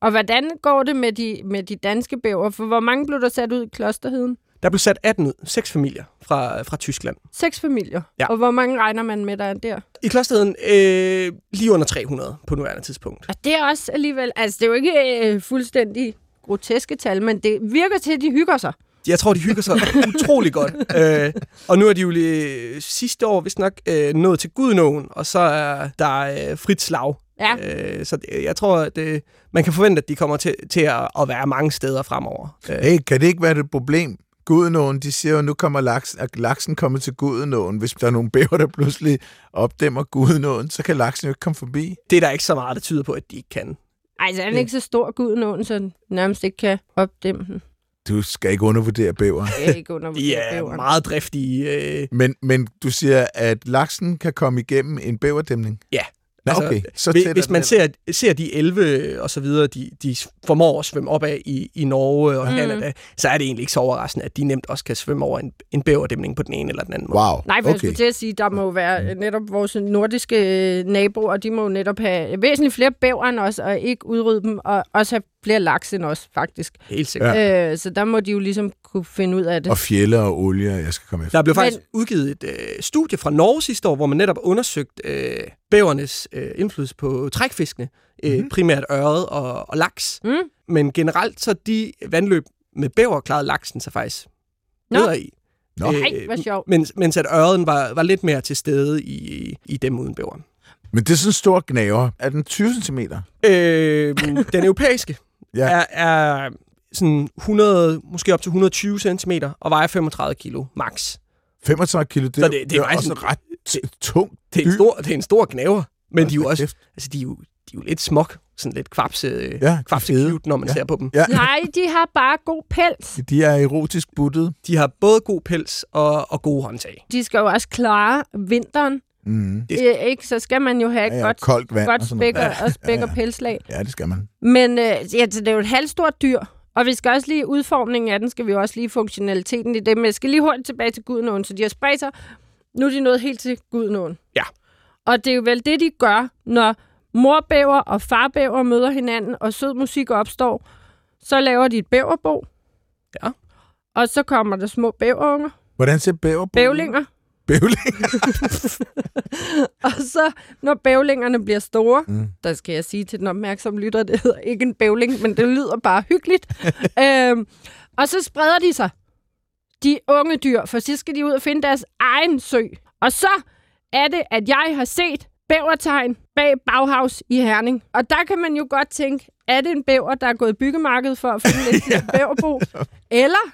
Speaker 2: Og hvordan går det med de, med de danske bæver? For hvor mange blev der sat ud i klosterheden?
Speaker 4: Der blev sat 18 ud, seks familier fra, fra Tyskland.
Speaker 2: Seks familier.
Speaker 4: Ja.
Speaker 2: Og hvor mange regner man med, der er der?
Speaker 4: I klosterheden øh, lige under 300 på nuværende tidspunkt.
Speaker 2: Og det er også alligevel... Altså, det er jo ikke øh, fuldstændig groteske tal, men det virker til, at de hygger sig.
Speaker 4: Jeg tror, de hygger sig utrolig godt. Øh, og nu er de jo lige, sidste år vist nok øh, nået til Gudnåen, og så er der øh, frit slag.
Speaker 2: Ja.
Speaker 4: Øh, så det, jeg tror, at øh, man kan forvente, at de kommer til, til at, at være mange steder fremover. Øh,
Speaker 3: Hey, kan det ikke være et problem? Gudenåen, de siger jo, nu kommer laksen, at laksen kommer til Gudenåen. Hvis der er nogle bæver, der pludselig opdæmmer Gudenåen, så kan laksen jo ikke komme forbi.
Speaker 4: det er der ikke så meget, der tyder på, at de ikke kan.
Speaker 2: Ej, så er den ikke så stor guden, så den nærmest ikke kan opdæmme den.
Speaker 3: Du skal ikke undervurdere bæver.
Speaker 2: Det er ikke under
Speaker 4: De er meget driftige. Øh,
Speaker 3: Men, men du siger, at laksen kan komme igennem en bæverdæmning?
Speaker 4: Ja.
Speaker 3: Nå,
Speaker 4: Altså,
Speaker 3: okay. Så
Speaker 4: Hvis,
Speaker 3: tæt
Speaker 4: hvis man ser, ser de 11 og så videre, de, de formår at svømme op af i, i Norge og
Speaker 2: Mm.
Speaker 4: mm. Canada, så er det egentlig ikke så overraskende, at de nemt også kan svømme over en, en bæverdæmning på den ene eller den anden måde.
Speaker 3: Wow,
Speaker 2: Nej, for okay. jeg skulle til at sige, der må jo være øh, netop vores nordiske øh, naboer, de må jo netop have væsentligt flere bæver end os, og ikke udrydde dem, og også have flere laks end os, faktisk.
Speaker 4: Helt sikkert.
Speaker 2: Ja. Øh, så der må de jo ligesom kunne finde ud af det.
Speaker 3: Og fjelle og olie, jeg skal komme efter.
Speaker 4: Der blev faktisk
Speaker 2: Men-
Speaker 4: udgivet et øh, studie fra Norge sidste år, hvor man netop undersøgte øh, bævernes øh, indflydelse på trækfiskene, øh, mm-hmm. primært øret og, og laks.
Speaker 2: Mm?
Speaker 4: Men generelt så de vandløb med bæver klarede laksen sig faktisk
Speaker 2: Nå.
Speaker 4: bedre i.
Speaker 3: Nå.
Speaker 2: Ej, hvor sjovt.
Speaker 4: Mens, mens at øret var, var lidt mere til stede i, i dem uden bæveren.
Speaker 3: Men det er sådan en stor gnaver. Er den 20 cm?
Speaker 4: Øh, den europæiske
Speaker 3: Ja.
Speaker 4: er, er sådan 100, måske op til 120 cm og vejer 35 kilo max.
Speaker 3: 35 kilo, det,
Speaker 4: Så
Speaker 3: er-
Speaker 4: det- det
Speaker 3: det
Speaker 4: er
Speaker 3: er også
Speaker 4: en-
Speaker 3: ret tungt.
Speaker 4: Det er en
Speaker 3: dyr.
Speaker 4: stor, det er en stor gnaver, men de er jo også
Speaker 3: kæft.
Speaker 4: altså, de er jo, de er jo lidt smuk, sådan lidt kvapse,
Speaker 3: Ja, de
Speaker 4: kvapse cute, når man
Speaker 3: Ja.
Speaker 4: ser på dem.
Speaker 3: Ja,
Speaker 2: Nej, de har bare god pels.
Speaker 3: de er erotisk buttet.
Speaker 4: De har både god pels og, og gode håndtag.
Speaker 2: De skal jo også klare vinteren.
Speaker 3: Mm.
Speaker 4: Det-
Speaker 2: Det... Øh, ikke? Så skal man jo have et
Speaker 3: Ja, ja,
Speaker 2: godt,
Speaker 3: koldt vand
Speaker 2: godt
Speaker 3: og
Speaker 2: spæk og, og spæk
Speaker 3: Ja,
Speaker 2: og
Speaker 3: ja.
Speaker 2: pelslag.
Speaker 3: Ja, det skal man.
Speaker 2: Men øh, ja, det er jo et halvstort dyr, og vi skal også lige udformningen af den, skal vi jo også lige funktionaliteten i det. Men jeg skal lige hurtigt tilbage til Gudnåen, så de har spredt sig. Nu er de nået helt til Gudnåen.
Speaker 4: Ja.
Speaker 2: Og det er jo vel det, de gør, når morbæver og farbæver møder hinanden, og sød musik opstår. Så laver de et bæverbo.
Speaker 4: Ja.
Speaker 2: Og så kommer der små bæverunger,
Speaker 3: Hvordan ser bæver på?
Speaker 2: bævlinger.
Speaker 3: Bævlinger.
Speaker 2: Og så, når bævlingerne bliver store,
Speaker 3: Mm.
Speaker 2: der skal jeg sige til den opmærksomme lytter, det hedder ikke en bævling, men det lyder bare hyggeligt. øhm, og så spreder de sig, de unge dyr, for så skal de ud og finde deres egen sø. Og så er det, at jeg har set bævertegn bag Bauhaus i Herning. Og der kan man jo godt tænke, er det en bæver, der er gået i byggemarkedet for at finde lidt ja. bæverbo? Eller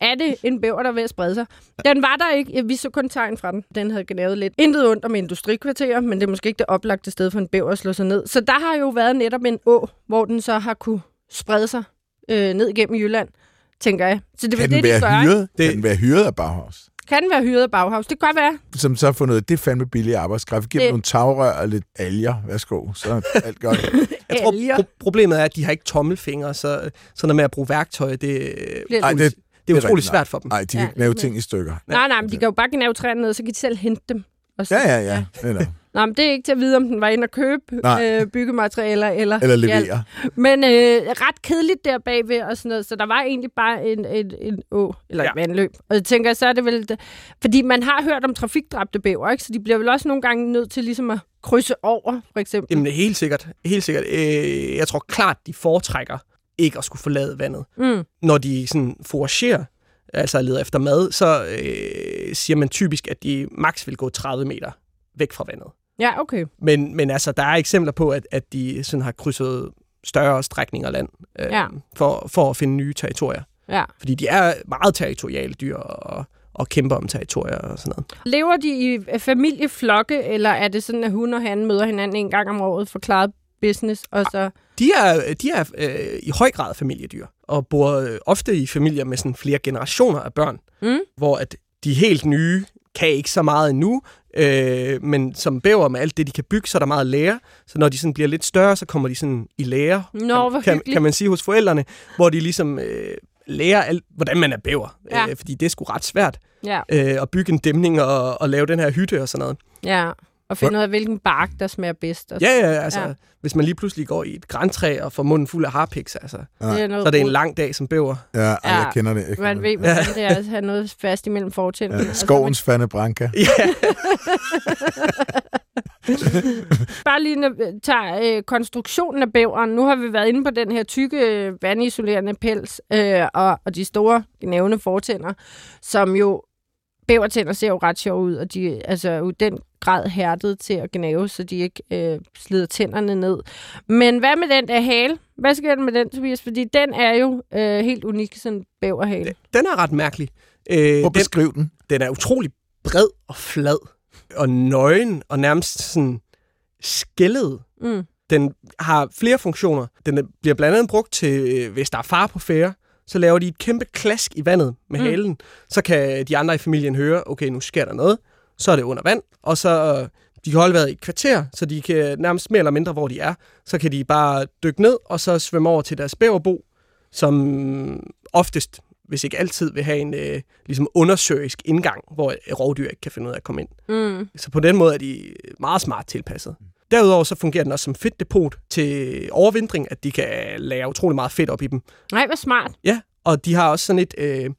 Speaker 2: er det en bæver, der er ved at sprede sig? Den var der ikke. Vi så kun tegn fra den. Den havde gnavet lidt. Intet ondt om industrikvarterer, men det er måske ikke det oplagte sted for en bæver at slå sig ned. Så der har jo været netop en å, hvor den så har kunne sprede sig øh, ned igennem Jylland, tænker jeg. Så det er
Speaker 3: Kan den
Speaker 2: det, de
Speaker 3: være
Speaker 2: gør. ikke?
Speaker 3: hyret?
Speaker 4: Det-
Speaker 3: Kan den være hyret af Bauhaus?
Speaker 2: Kan den være hyret af Bauhaus? Det kan godt være.
Speaker 3: Som så har fundet det er fandme billig arbejdskraft. Giv
Speaker 2: Det-
Speaker 3: nogle tagrør og lidt alger. Værsgo, så er alt godt.
Speaker 4: Jeg tror, pro- problemet er, at de har ikke tommelfingre, så sådan noget med at bruge værktøj, det,
Speaker 3: Ej, det,
Speaker 4: det er
Speaker 3: er
Speaker 4: utrolig svært for dem.
Speaker 3: nej, de
Speaker 2: Ja,
Speaker 3: kan lave
Speaker 2: men-
Speaker 3: ting i stykker.
Speaker 2: Nej, nej, men de kan jo bare gnave træerne ned, så kan de selv hente dem. Og så,
Speaker 3: Ja, ja, ja. Netop.
Speaker 2: Nå, men det er ikke til at vide, om den var inde og købe
Speaker 3: Nej.
Speaker 2: øh, byggematerialer eller,
Speaker 3: Eller
Speaker 2: hjælp.
Speaker 3: levere.
Speaker 2: Men øh, ret kedeligt der bagved og sådan noget, så der var egentlig bare en, en, en å, eller ja.
Speaker 4: Ja.
Speaker 2: et vandløb. Og jeg tænker, så er det vel... Det, fordi man har hørt om trafikdræbte bæver, ikke? Så de bliver vel også nogle gange nødt til ligesom at krydse over, for eksempel.
Speaker 4: Jamen, helt sikkert. Helt sikkert. Øh, jeg tror klart, de foretrækker ikke at skulle forlade vandet.
Speaker 2: Mm.
Speaker 4: Når de sådan foragerer, altså leder efter mad, så øh, siger man typisk, at de maks vil gå 30 meter væk fra vandet.
Speaker 2: Ja, okay.
Speaker 4: Men, men altså, der er eksempler på, at, at de sådan har krydset større strækninger land øh,
Speaker 2: Ja.
Speaker 4: for, for at finde nye territorier.
Speaker 2: Ja.
Speaker 4: Fordi de er meget territoriale dyr og, og kæmper om territorier og sådan noget.
Speaker 2: Lever de i øh, familieflokke, eller er det sådan, at hun og han møder hinanden en gang om året for klaret business, og så...
Speaker 4: De er, de er øh, i høj grad familiedyr, og bor øh, ofte i familier med sådan flere generationer af børn,
Speaker 2: Mm.
Speaker 4: hvor at de helt nye kan ikke så meget endnu, øh, men som bæver med alt det, de kan bygge, så er der meget lære. Så når de sådan bliver lidt større, så kommer de sådan i lære,
Speaker 2: Nå,
Speaker 4: kan, kan, kan man sige hos forældrene, hvor de ligesom øh, lærer, alt, hvordan man er bæver.
Speaker 2: Ja.
Speaker 4: Øh, fordi det er sgu ret svært
Speaker 2: Ja,
Speaker 4: øh, at bygge en dæmning og, og lave den her hytte og sådan noget.
Speaker 2: ja. Og finde ud af, hvilken bark, der smager bedst. Og
Speaker 4: Ja, ja, altså,
Speaker 2: Ja.
Speaker 4: hvis man lige pludselig går i et græntræ og får munden fuld af harpiks, altså,
Speaker 3: Ja.
Speaker 2: det er noget
Speaker 4: så er det en lang dag som bæver.
Speaker 3: Ja, ej, jeg
Speaker 2: Ja,
Speaker 3: kender det. Jeg kender
Speaker 2: Man ved,
Speaker 3: det.
Speaker 2: hvordan det er at have noget fast imellem fortænderne.
Speaker 3: Ja, skovens Fanne Branca.
Speaker 4: Ja,
Speaker 2: Bare lige tager øh, konstruktionen af bæveren. Nu har vi været inde på den her tykke, øh, vandisolerende pels øh, og, og de store gnævende fortænder, som jo bævertænder ser jo ret sjove ud, og de altså, er jo den grad hærdet til at gnave, så de ikke øh, slider tænderne ned. Men hvad med den der hale? Hvad sker der med den, Tobias? Fordi den er jo øh, helt unik, sådan en bæverhale.
Speaker 4: den er ret mærkelig. Øh,
Speaker 3: Prøv at
Speaker 4: den,
Speaker 3: den.
Speaker 4: er utrolig bred og flad og nøgen og nærmest sådan skældet.
Speaker 2: Mm.
Speaker 4: Den har flere funktioner. Den er- bliver blandt andet brugt til, øh, hvis der er far på færre, så laver de et kæmpe klask i vandet med
Speaker 2: Mm.
Speaker 4: mm. halen. Så kan de andre i familien høre, okay, nu sker der noget. Så er det under vand, og så øh, de kan holde vejret i et kvarter, så de kan nærmest mere eller mindre, hvor de er. Så kan de bare dykke ned, og så svømme over til deres bæverbo, som oftest, hvis ikke altid, vil have en øh, ligesom undersøisk indgang, hvor et rovdyr ikke kan finde ud af at komme ind.
Speaker 2: Mm.
Speaker 4: Så på den måde er de meget smart tilpasset. Derudover så fungerer den også som fedtdepot til overvintring, at de kan lagre utrolig meget fedt op i dem.
Speaker 2: Nej, hvor smart.
Speaker 4: Ja, og de har også sådan et øh,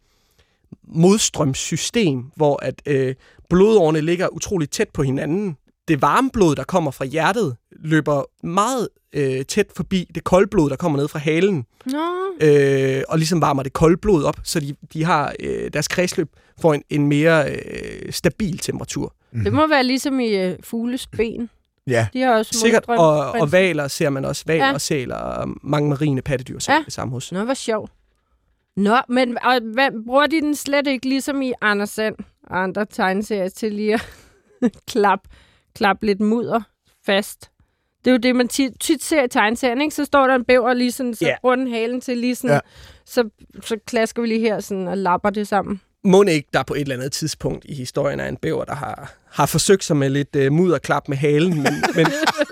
Speaker 4: modstrømssystem, hvor at øh, blodårene ligger utroligt tæt på hinanden. Det varme blod, der kommer fra hjertet, løber meget øh, tæt forbi det kolde blod, der kommer ned fra halen,
Speaker 2: Nå.
Speaker 4: øh, og ligesom varmer det kolde blod op, så de, de har øh, deres kredsløb får en, en mere øh, stabil temperatur.
Speaker 2: Det må være ligesom i øh, fugles ben.
Speaker 3: Ja,
Speaker 2: De har også
Speaker 4: Sikkert, og, og valer ser man også. Valer
Speaker 2: Ja.
Speaker 4: og sæler og mange marine pattedyr ser
Speaker 2: Ja.
Speaker 4: det samme hos.
Speaker 2: Nå, hvor sjovt. Nå, men og, hvad, bruger de den slet ikke ligesom i Anders Sand og andre tegneserier til lige at klap, klap lidt mudder fast? Det er jo det, man tit, tit ser i tegneserien, ikke? Så står der en bæver lige sådan, så
Speaker 4: Ja.
Speaker 2: bruger den halen til lige sådan,
Speaker 3: Ja.
Speaker 2: så, så klasker vi lige her sådan og lapper det sammen.
Speaker 4: Må ikke, der på et eller andet tidspunkt i historien er en bæver, der har, har forsøgt sig med lidt uh, mudderklap med halen, men, men,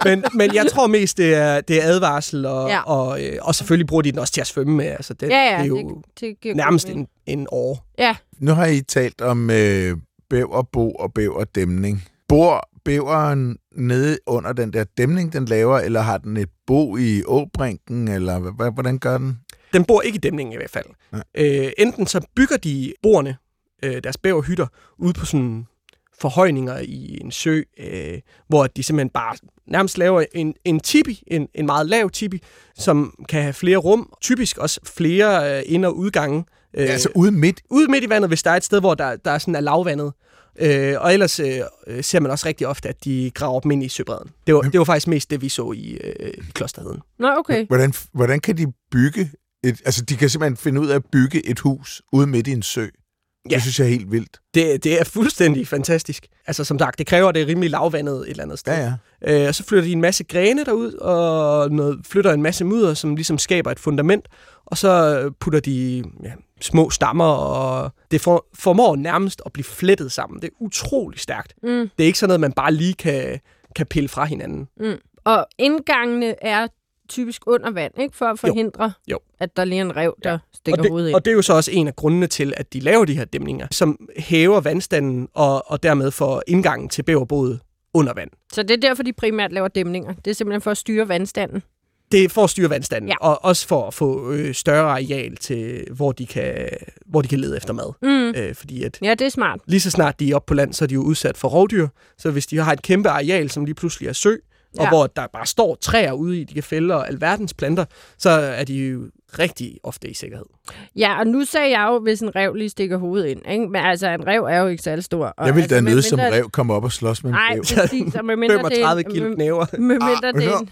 Speaker 4: men, men jeg tror mest, det er, det er advarsel, og,
Speaker 2: Ja.
Speaker 4: og, øh, og selvfølgelig bruger de den også til at svømme med. Altså, det,
Speaker 2: Ja, ja,
Speaker 4: det er jo
Speaker 2: det, det
Speaker 4: nærmest en, en år.
Speaker 2: Ja,
Speaker 3: nu har I talt om øh, bæverbo og bæverdæmning. Bor bæveren nede under den der dæmning, den laver, eller har den et bo i åbrinken, eller h- h- hvordan gør den?
Speaker 4: Den bor ikke i dæmningen i hvert fald.
Speaker 3: Nej.
Speaker 4: Øh, enten så bygger de borne, øh, deres bæverhytter, ude på sådan forhøjninger i en sø, øh, hvor de simpelthen bare nærmest laver en, en tipi, en, en meget lav tipi, som kan have flere rum, typisk også flere øh, ind- og udgange. Øh,
Speaker 3: Øh. Altså ude midt
Speaker 4: ude midt i vandet, hvis der er et sted, hvor der, der er sådan er lavvandet. Øh, og ellers øh, øh, ser man også rigtig ofte, at de graver dem ind i søbredden. Det var, det var faktisk mest det, vi så i, øh, i klosterheden.
Speaker 2: nå okay.
Speaker 3: Hvordan, hvordan kan de bygge et... Altså, de kan simpelthen finde ud af at bygge et hus ude midt i en sø. Ja. Det synes jeg er helt vildt.
Speaker 4: Det, det er fuldstændig fantastisk. Altså som sagt, det kræver, at det er rimelig lavvandet et eller andet sted.
Speaker 3: Ja, ja.
Speaker 4: Øh, og så flytter de en masse grene derud, og noget, flytter en masse mudder, som ligesom skaber et fundament. Og så putter de ja, små stammer, og det for, formår nærmest at blive flettet sammen. Det er utrolig stærkt.
Speaker 2: Mm,
Speaker 4: Det er ikke sådan noget, man bare lige kan, kan pille fra hinanden.
Speaker 2: mm. Og indgangene er typisk under vand, ikke? For at forhindre,
Speaker 4: Jo.
Speaker 2: at der lige en rev, der stikker
Speaker 4: Og
Speaker 2: hovedet
Speaker 4: det,
Speaker 2: ind.
Speaker 4: og det er jo så også en af grundene til, at de laver de her dæmninger, som hæver vandstanden og, og dermed får indgangen til bæverboet under vand.
Speaker 2: Så det er derfor, de primært laver dæmninger. Det er simpelthen for at styre vandstanden.
Speaker 4: Det er for at styre vandstanden,
Speaker 2: Ja.
Speaker 4: og også for at få øh, større areal til, hvor de kan, hvor de kan lede efter mad.
Speaker 2: Mm.
Speaker 4: Øh, fordi at
Speaker 2: Ja, det er smart.
Speaker 4: lige så snart de er oppe på land, så er de jo udsat for rovdyr. Så hvis de har et kæmpe areal, som lige pludselig er sø, og
Speaker 2: Ja.
Speaker 4: hvor der bare står træer ude i, de kan fælde og alverdens planter, så er de jo rigtig ofte i sikkerhed.
Speaker 2: Ja, og nu sagde jeg jo, hvis en rev lige stikker hovedet ind. Ikke? Men altså, en rev er jo ikke særlig stor. Og,
Speaker 3: Jeg vil
Speaker 2: altså,
Speaker 3: da
Speaker 2: med
Speaker 3: nøde som rev komme op og slås med en
Speaker 2: Nej,
Speaker 3: bæver.
Speaker 2: præcis. Og med mindre det er
Speaker 4: 35
Speaker 2: en-
Speaker 4: kilo
Speaker 2: med-
Speaker 4: knæver.
Speaker 2: Med mindre det er en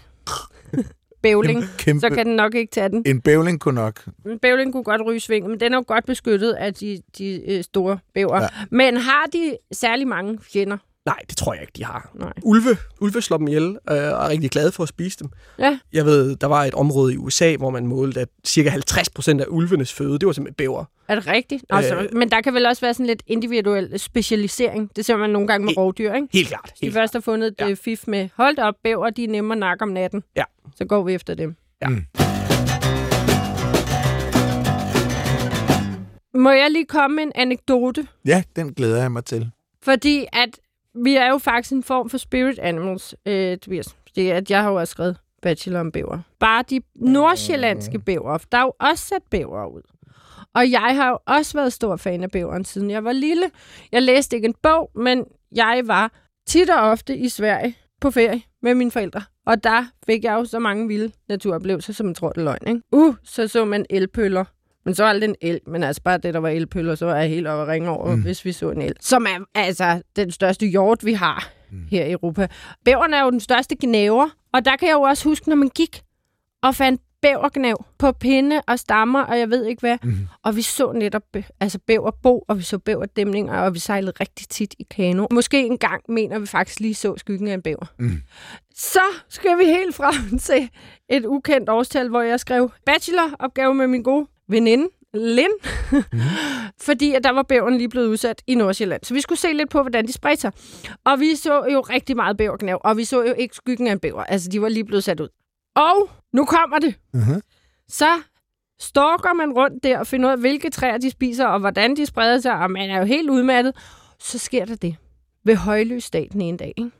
Speaker 2: bævling,
Speaker 3: Kæmpe,
Speaker 2: så kan den nok ikke tage den.
Speaker 3: En bævling kunne nok.
Speaker 2: En bævling kunne godt ryge sving, men den er jo godt beskyttet af de, de øh, store bæver.
Speaker 3: Ja.
Speaker 2: Men har de særlig mange fjender?
Speaker 4: Nej, det tror jeg ikke, de har.
Speaker 2: Nej.
Speaker 4: Ulve, ulve slår dem ihjel, øh, og er rigtig glade for at spise dem.
Speaker 2: Ja.
Speaker 4: Jeg ved, der var et område i USA, hvor man målte, at cirka 50 procent af ulvenes føde, det var simpelthen bæver.
Speaker 2: Er det rigtigt? Nå, så,
Speaker 4: Øh.
Speaker 2: men der kan vel også være sådan lidt individuel specialisering. Det ser man nogle gange med
Speaker 4: Helt-
Speaker 2: rovdyr, ikke?
Speaker 4: Helt klart.
Speaker 2: De
Speaker 4: Helt klart.
Speaker 2: først har fundet et
Speaker 4: Ja.
Speaker 2: fif med, hold op, bæver, de er nemme at nakke om natten.
Speaker 4: Ja.
Speaker 2: Så går vi efter dem.
Speaker 4: Ja.
Speaker 3: Mm.
Speaker 2: Må jeg lige komme med en anekdote?
Speaker 3: Ja, den glæder jeg mig til.
Speaker 2: Fordi at vi er jo faktisk en form for spirit animals, øh, Tobias. Det er, at jeg har jo også skrevet bachelor om bæver. Bare de nordsjællandske bæver. Der er jo også sat bæver ud. Og jeg har jo også været stor fan af bæveren, siden jeg var lille. Jeg læste ikke en bog, men jeg var tit og ofte i Sverige på ferie med mine forældre. Og der fik jeg jo så mange vilde naturoplevelser, som man tror, det er løgn. Ikke? Uh, så så man elpøller. Men så var aldrig en el, men altså bare det, der var elpøller, så var jeg helt oppe at ringe over, mm. hvis vi så en el. Som er altså den største hjort, vi har mm. her i Europa. Bæveren er jo den største gnæver, og der kan jeg jo også huske, når man gik og fandt bævergnav på pinde og stammer, og jeg ved ikke hvad. Mm. Og vi så netop altså bæverbo, og vi så bæverdæmninger, og vi sejlede rigtig tit i kano. Måske en gang mener vi faktisk lige så skyggen af en bæver. Mm. Så skal vi helt frem til et ukendt årstal, hvor jeg skrev bacheloropgave med min gode veninde, Lind, mm. fordi at der var bæveren lige blevet udsat i Nordsjælland. Så vi skulle se lidt på, hvordan de spredte sig. Og vi så jo rigtig meget bævergnav, og vi så jo ikke skyggen af en bæver. Altså, de var lige blevet sat ud. Og nu kommer det. Uh-huh. Så stalker man rundt der og finder ud af, hvilke træer de spiser, og hvordan de spreder sig, og man er jo helt udmattet. Så sker der det ved højlysstaten en dag. Ikke?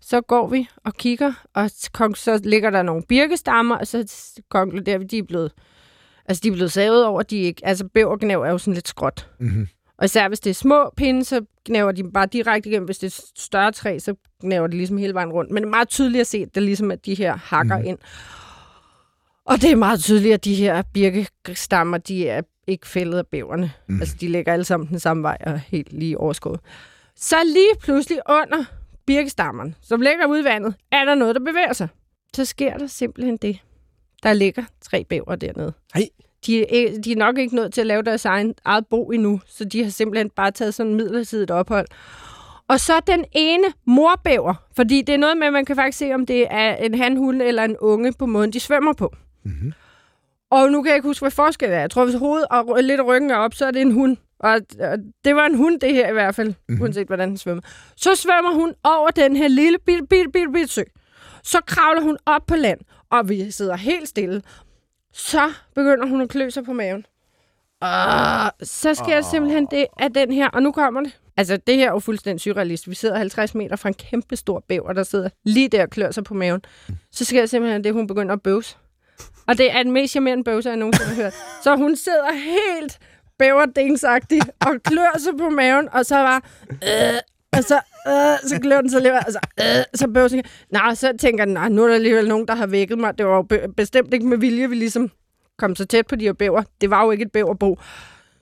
Speaker 2: Så går vi og kigger, og så ligger der nogle birkestammer, og så konkluderer vi, at de er blevet, altså de er blevet savet over. De ikke, altså bævergnæv er jo sådan lidt skråt. Mm-hmm. Og især hvis det er små pinde, så gnæver de bare direkte igennem. Hvis det er større træ, så gnæver de ligesom hele vejen rundt. Men det er meget tydeligt at se, at det ligesom, at de her hakker mm. ind. Og det er meget tydeligt, at de her birkestammer, de er ikke fældet af bæverne. Mm. Altså, de ligger alle sammen den samme vej og helt lige overskået. Så lige pludselig under birkestammerne, som ligger ude i vandet, er der noget, der bevæger sig. Så sker der simpelthen det. Der ligger tre bæver dernede.
Speaker 4: Hej
Speaker 2: de, er, de er nok ikke nået til at lave deres egen, eget bo endnu, så de har simpelthen bare taget sådan en midlertidigt ophold. Og så den ene morbæver, fordi det er noget med, at man kan faktisk se, om det er en handhund eller en unge på måden, de svømmer på. Mm-hmm. Og nu kan jeg ikke huske, hvad forskellen er. Jeg tror, hvis hovedet og lidt ryggen er op, så er det en hund. Og det var en hund, det her i hvert fald, mm-hmm. uanset hvordan den svømmer. Så svømmer hun over den her lille bitte, bitte, bitte, bitte sø. Så kravler hun op på land, og vi sidder helt stille så begynder hun at klø sig på maven. Og så sker der simpelthen det af den her, og nu kommer det. Altså, det her er jo fuldstændig surrealist. Vi sidder 50 meter fra en kæmpe stor bæver, der sidder lige der og klør sig på maven. Så sker simpelthen det, hun begynder at bøvse. Og det er den mest charmerende bøvse, jeg nogensinde har hørt. Så hun sidder helt bæverdingsagtig og klør sig på maven, og så var... Øh, og så, øh, så klør den så lidt, altså, øh, så bøvser jeg. Nej, så tænker den, nej, nu er der alligevel nogen, der har vækket mig. Det var jo bestemt ikke med vilje, vi ligesom kom så tæt på de her bæver. Det var jo ikke et bæverbo.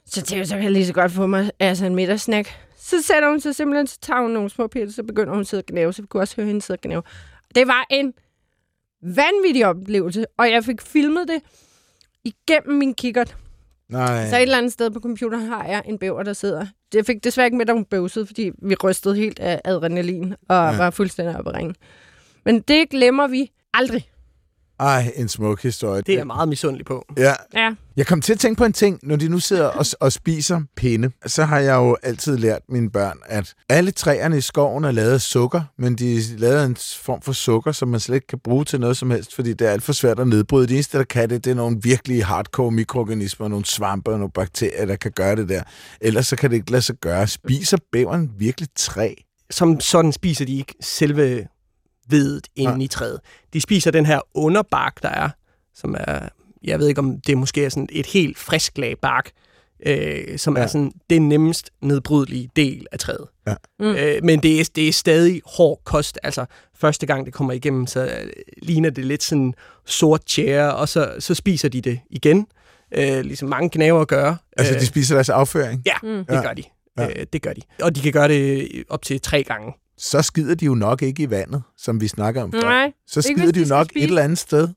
Speaker 2: Så tænkte jeg, så kan jeg lige så godt få mig altså en middagssnack. Så sætter hun sig simpelthen, så tager hun nogle små piller, så begynder hun at sidde og gnæve, så vi kunne også høre hende sidde og gnæve. Det var en vanvittig oplevelse, og jeg fik filmet det igennem min kikkert.
Speaker 3: Nej.
Speaker 2: Så et eller andet sted på computeren har jeg en bæver, der sidder. Det fik desværre ikke med, at hun bøvsede, fordi vi rystede helt af adrenalin og ja. var fuldstændig oppe ringe. Men det glemmer vi aldrig.
Speaker 3: Ej, en smuk historie.
Speaker 4: Det er jeg meget misundelig på.
Speaker 3: Ja.
Speaker 2: ja.
Speaker 3: Jeg kom til at tænke på en ting, når de nu sidder og, og spiser pinde, så har jeg jo altid lært mine børn, at alle træerne i skoven er lavet af sukker, men de er lavet af en form for sukker, som man slet ikke kan bruge til noget som helst, fordi det er alt for svært at nedbryde. Det eneste, der kan det, det er nogle virkelig hardcore mikroorganismer, nogle svampe og nogle bakterier, der kan gøre det der. Ellers så kan det ikke lade sig gøre. Spiser bæveren virkelig træ?
Speaker 4: Som sådan spiser de ikke selve vedet inde ja. i træet. De spiser den her underbark, der er, som er, jeg ved ikke om det måske er sådan et helt frisk lag bark, øh, som ja. er sådan den nemmest nedbrydelige del af træet. Ja. Mm. Øh, men det er, det er stadig hård kost. Altså, første gang det kommer igennem, så øh, ligner det lidt sådan sort tjære, og så, så spiser de det igen, øh, ligesom mange knæver gør.
Speaker 3: Altså, de øh, spiser deres afføring?
Speaker 4: Ja, mm. det gør de. Ja. Øh, det gør de. Og de kan gøre det op til tre gange
Speaker 3: så skider de jo nok ikke i vandet, som vi snakker om før.
Speaker 2: Nej,
Speaker 3: så skider de jo nok spise. et eller andet sted,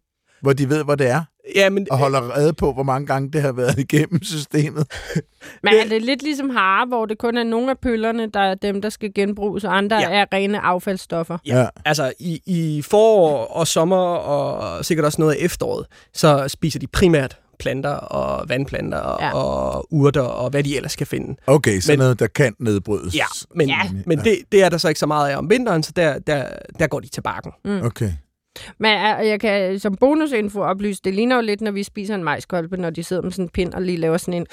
Speaker 3: hvor de ved, hvor det er.
Speaker 4: Ja, men,
Speaker 3: og holder rede på, hvor mange gange det har været igennem systemet.
Speaker 2: Men er det lidt ligesom hare, hvor det kun er nogle af pøllerne, der er dem, der skal genbruges, og andre ja. er rene affaldsstoffer?
Speaker 4: Ja, ja. altså i, i forår og sommer, og sikkert også noget af efteråret, så spiser de primært planter og vandplanter ja. og urter og hvad de ellers kan finde.
Speaker 3: Okay, så men, noget, der kan nedbrydes.
Speaker 4: Ja, men, ja. men Det, det er der så ikke så meget af om vinteren, så der, der, der går de til bakken.
Speaker 3: Mm. Okay.
Speaker 2: Men øh, jeg kan som bonusinfo oplyse, det ligner jo lidt, når vi spiser en majskolbe, når de sidder med sådan en pind og lige laver sådan en... Det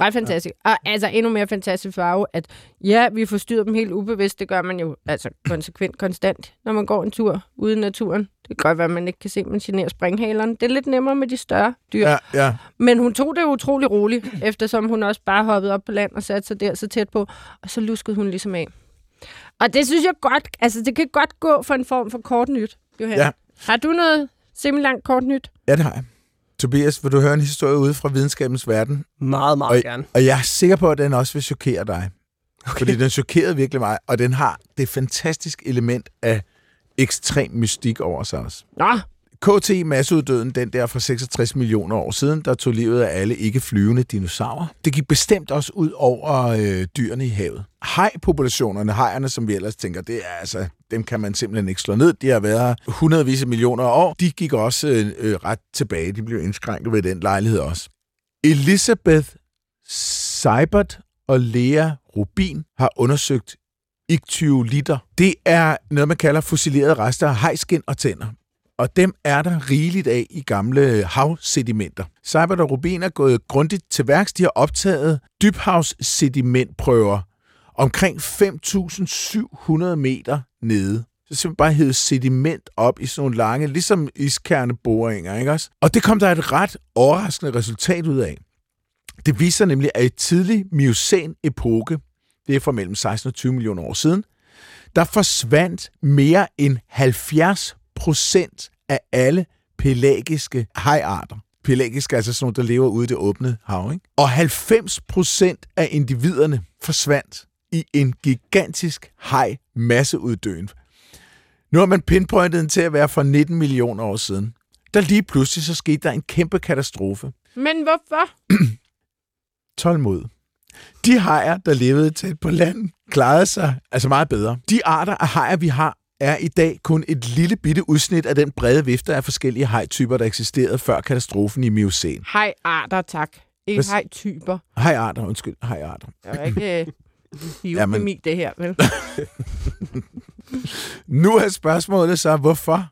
Speaker 2: ret fantastisk. Og altså endnu mere fantastisk farve, at ja, vi forstyrrer dem helt ubevidst. Det gør man jo altså konsekvent, konstant, når man går en tur ude i naturen. Det kan godt være, at man ikke kan se, at man generer springhalerne. Det er lidt nemmere med de større dyr.
Speaker 3: Ja, ja.
Speaker 2: Men hun tog det utrolig roligt, eftersom hun også bare hoppede op på land og satte sig der så tæt på. Og så luskede hun ligesom af. Og det synes jeg godt, altså det kan godt gå for en form for kort nyt, Johan.
Speaker 3: Ja.
Speaker 2: Har du noget simpelthen kort nyt?
Speaker 3: Ja, det har jeg. Tobias, vil du høre en historie ude fra videnskabens verden?
Speaker 4: Meget, meget
Speaker 3: Og,
Speaker 4: gerne.
Speaker 3: og jeg er sikker på, at den også vil chokere dig. Okay. Fordi den chokerede virkelig mig, og den har det fantastiske element af ekstrem mystik over sig også.
Speaker 2: Nå,
Speaker 3: KT masseuddøden, den der for 66 millioner år siden, der tog livet af alle ikke flyvende dinosaurer. Det gik bestemt også ud over øh, dyrene i havet. Hajpopulationerne, hajerne, som vi ellers tænker, det er altså, dem kan man simpelthen ikke slå ned. De har været hundredvis af millioner år. De gik også øh, øh, ret tilbage. De blev indskrænket ved den lejlighed også. Elizabeth Seibert og Lea Rubin har undersøgt iktyolitter. Det er noget, man kalder fossilerede rester af hejskin og tænder. Og dem er der rigeligt af i gamle havsedimenter. Seibert og Rubin er gået grundigt til værks. De har optaget dybhavssedimentprøver omkring 5.700 meter nede. Så simpelthen bare hævet sediment op i sådan nogle lange, ligesom iskerneboringer, ikke også? Og det kom der et ret overraskende resultat ud af. Det viser nemlig, at i tidlig miocæn-epoke, det er fra mellem 16 og 20 millioner år siden, der forsvandt mere end 70 procent af alle pelagiske hajarter. Pelagiske er altså sådan nogle, der lever ude i det åbne hav. Ikke? Og 90 procent af individerne forsvandt i en gigantisk haj masseuddøen. Nu har man pinpointet den til at være for 19 millioner år siden. Der lige pludselig så skete der en kæmpe katastrofe.
Speaker 2: men hvorfor?
Speaker 3: Tålmod. De hajer, der levede tæt på land, klarede sig altså meget bedre. De arter af hajer, vi har, er i dag kun et lille bitte udsnit af den brede vifte af forskellige hajtyper, der eksisterede før katastrofen i Miocæn.
Speaker 2: Hej arter, tak. Ikke
Speaker 3: Hvad-
Speaker 2: hej typer.
Speaker 3: Hajarter, undskyld, hajarter.
Speaker 2: Det er ikke øh,
Speaker 3: Jamen.
Speaker 2: det her, vel?
Speaker 3: Nu er spørgsmålet så, hvorfor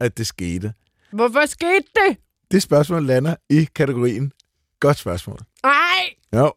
Speaker 3: at det skete.
Speaker 2: Hvorfor skete det?
Speaker 3: Det spørgsmål lander i kategorien godt spørgsmål.
Speaker 2: Ej,
Speaker 3: Jo.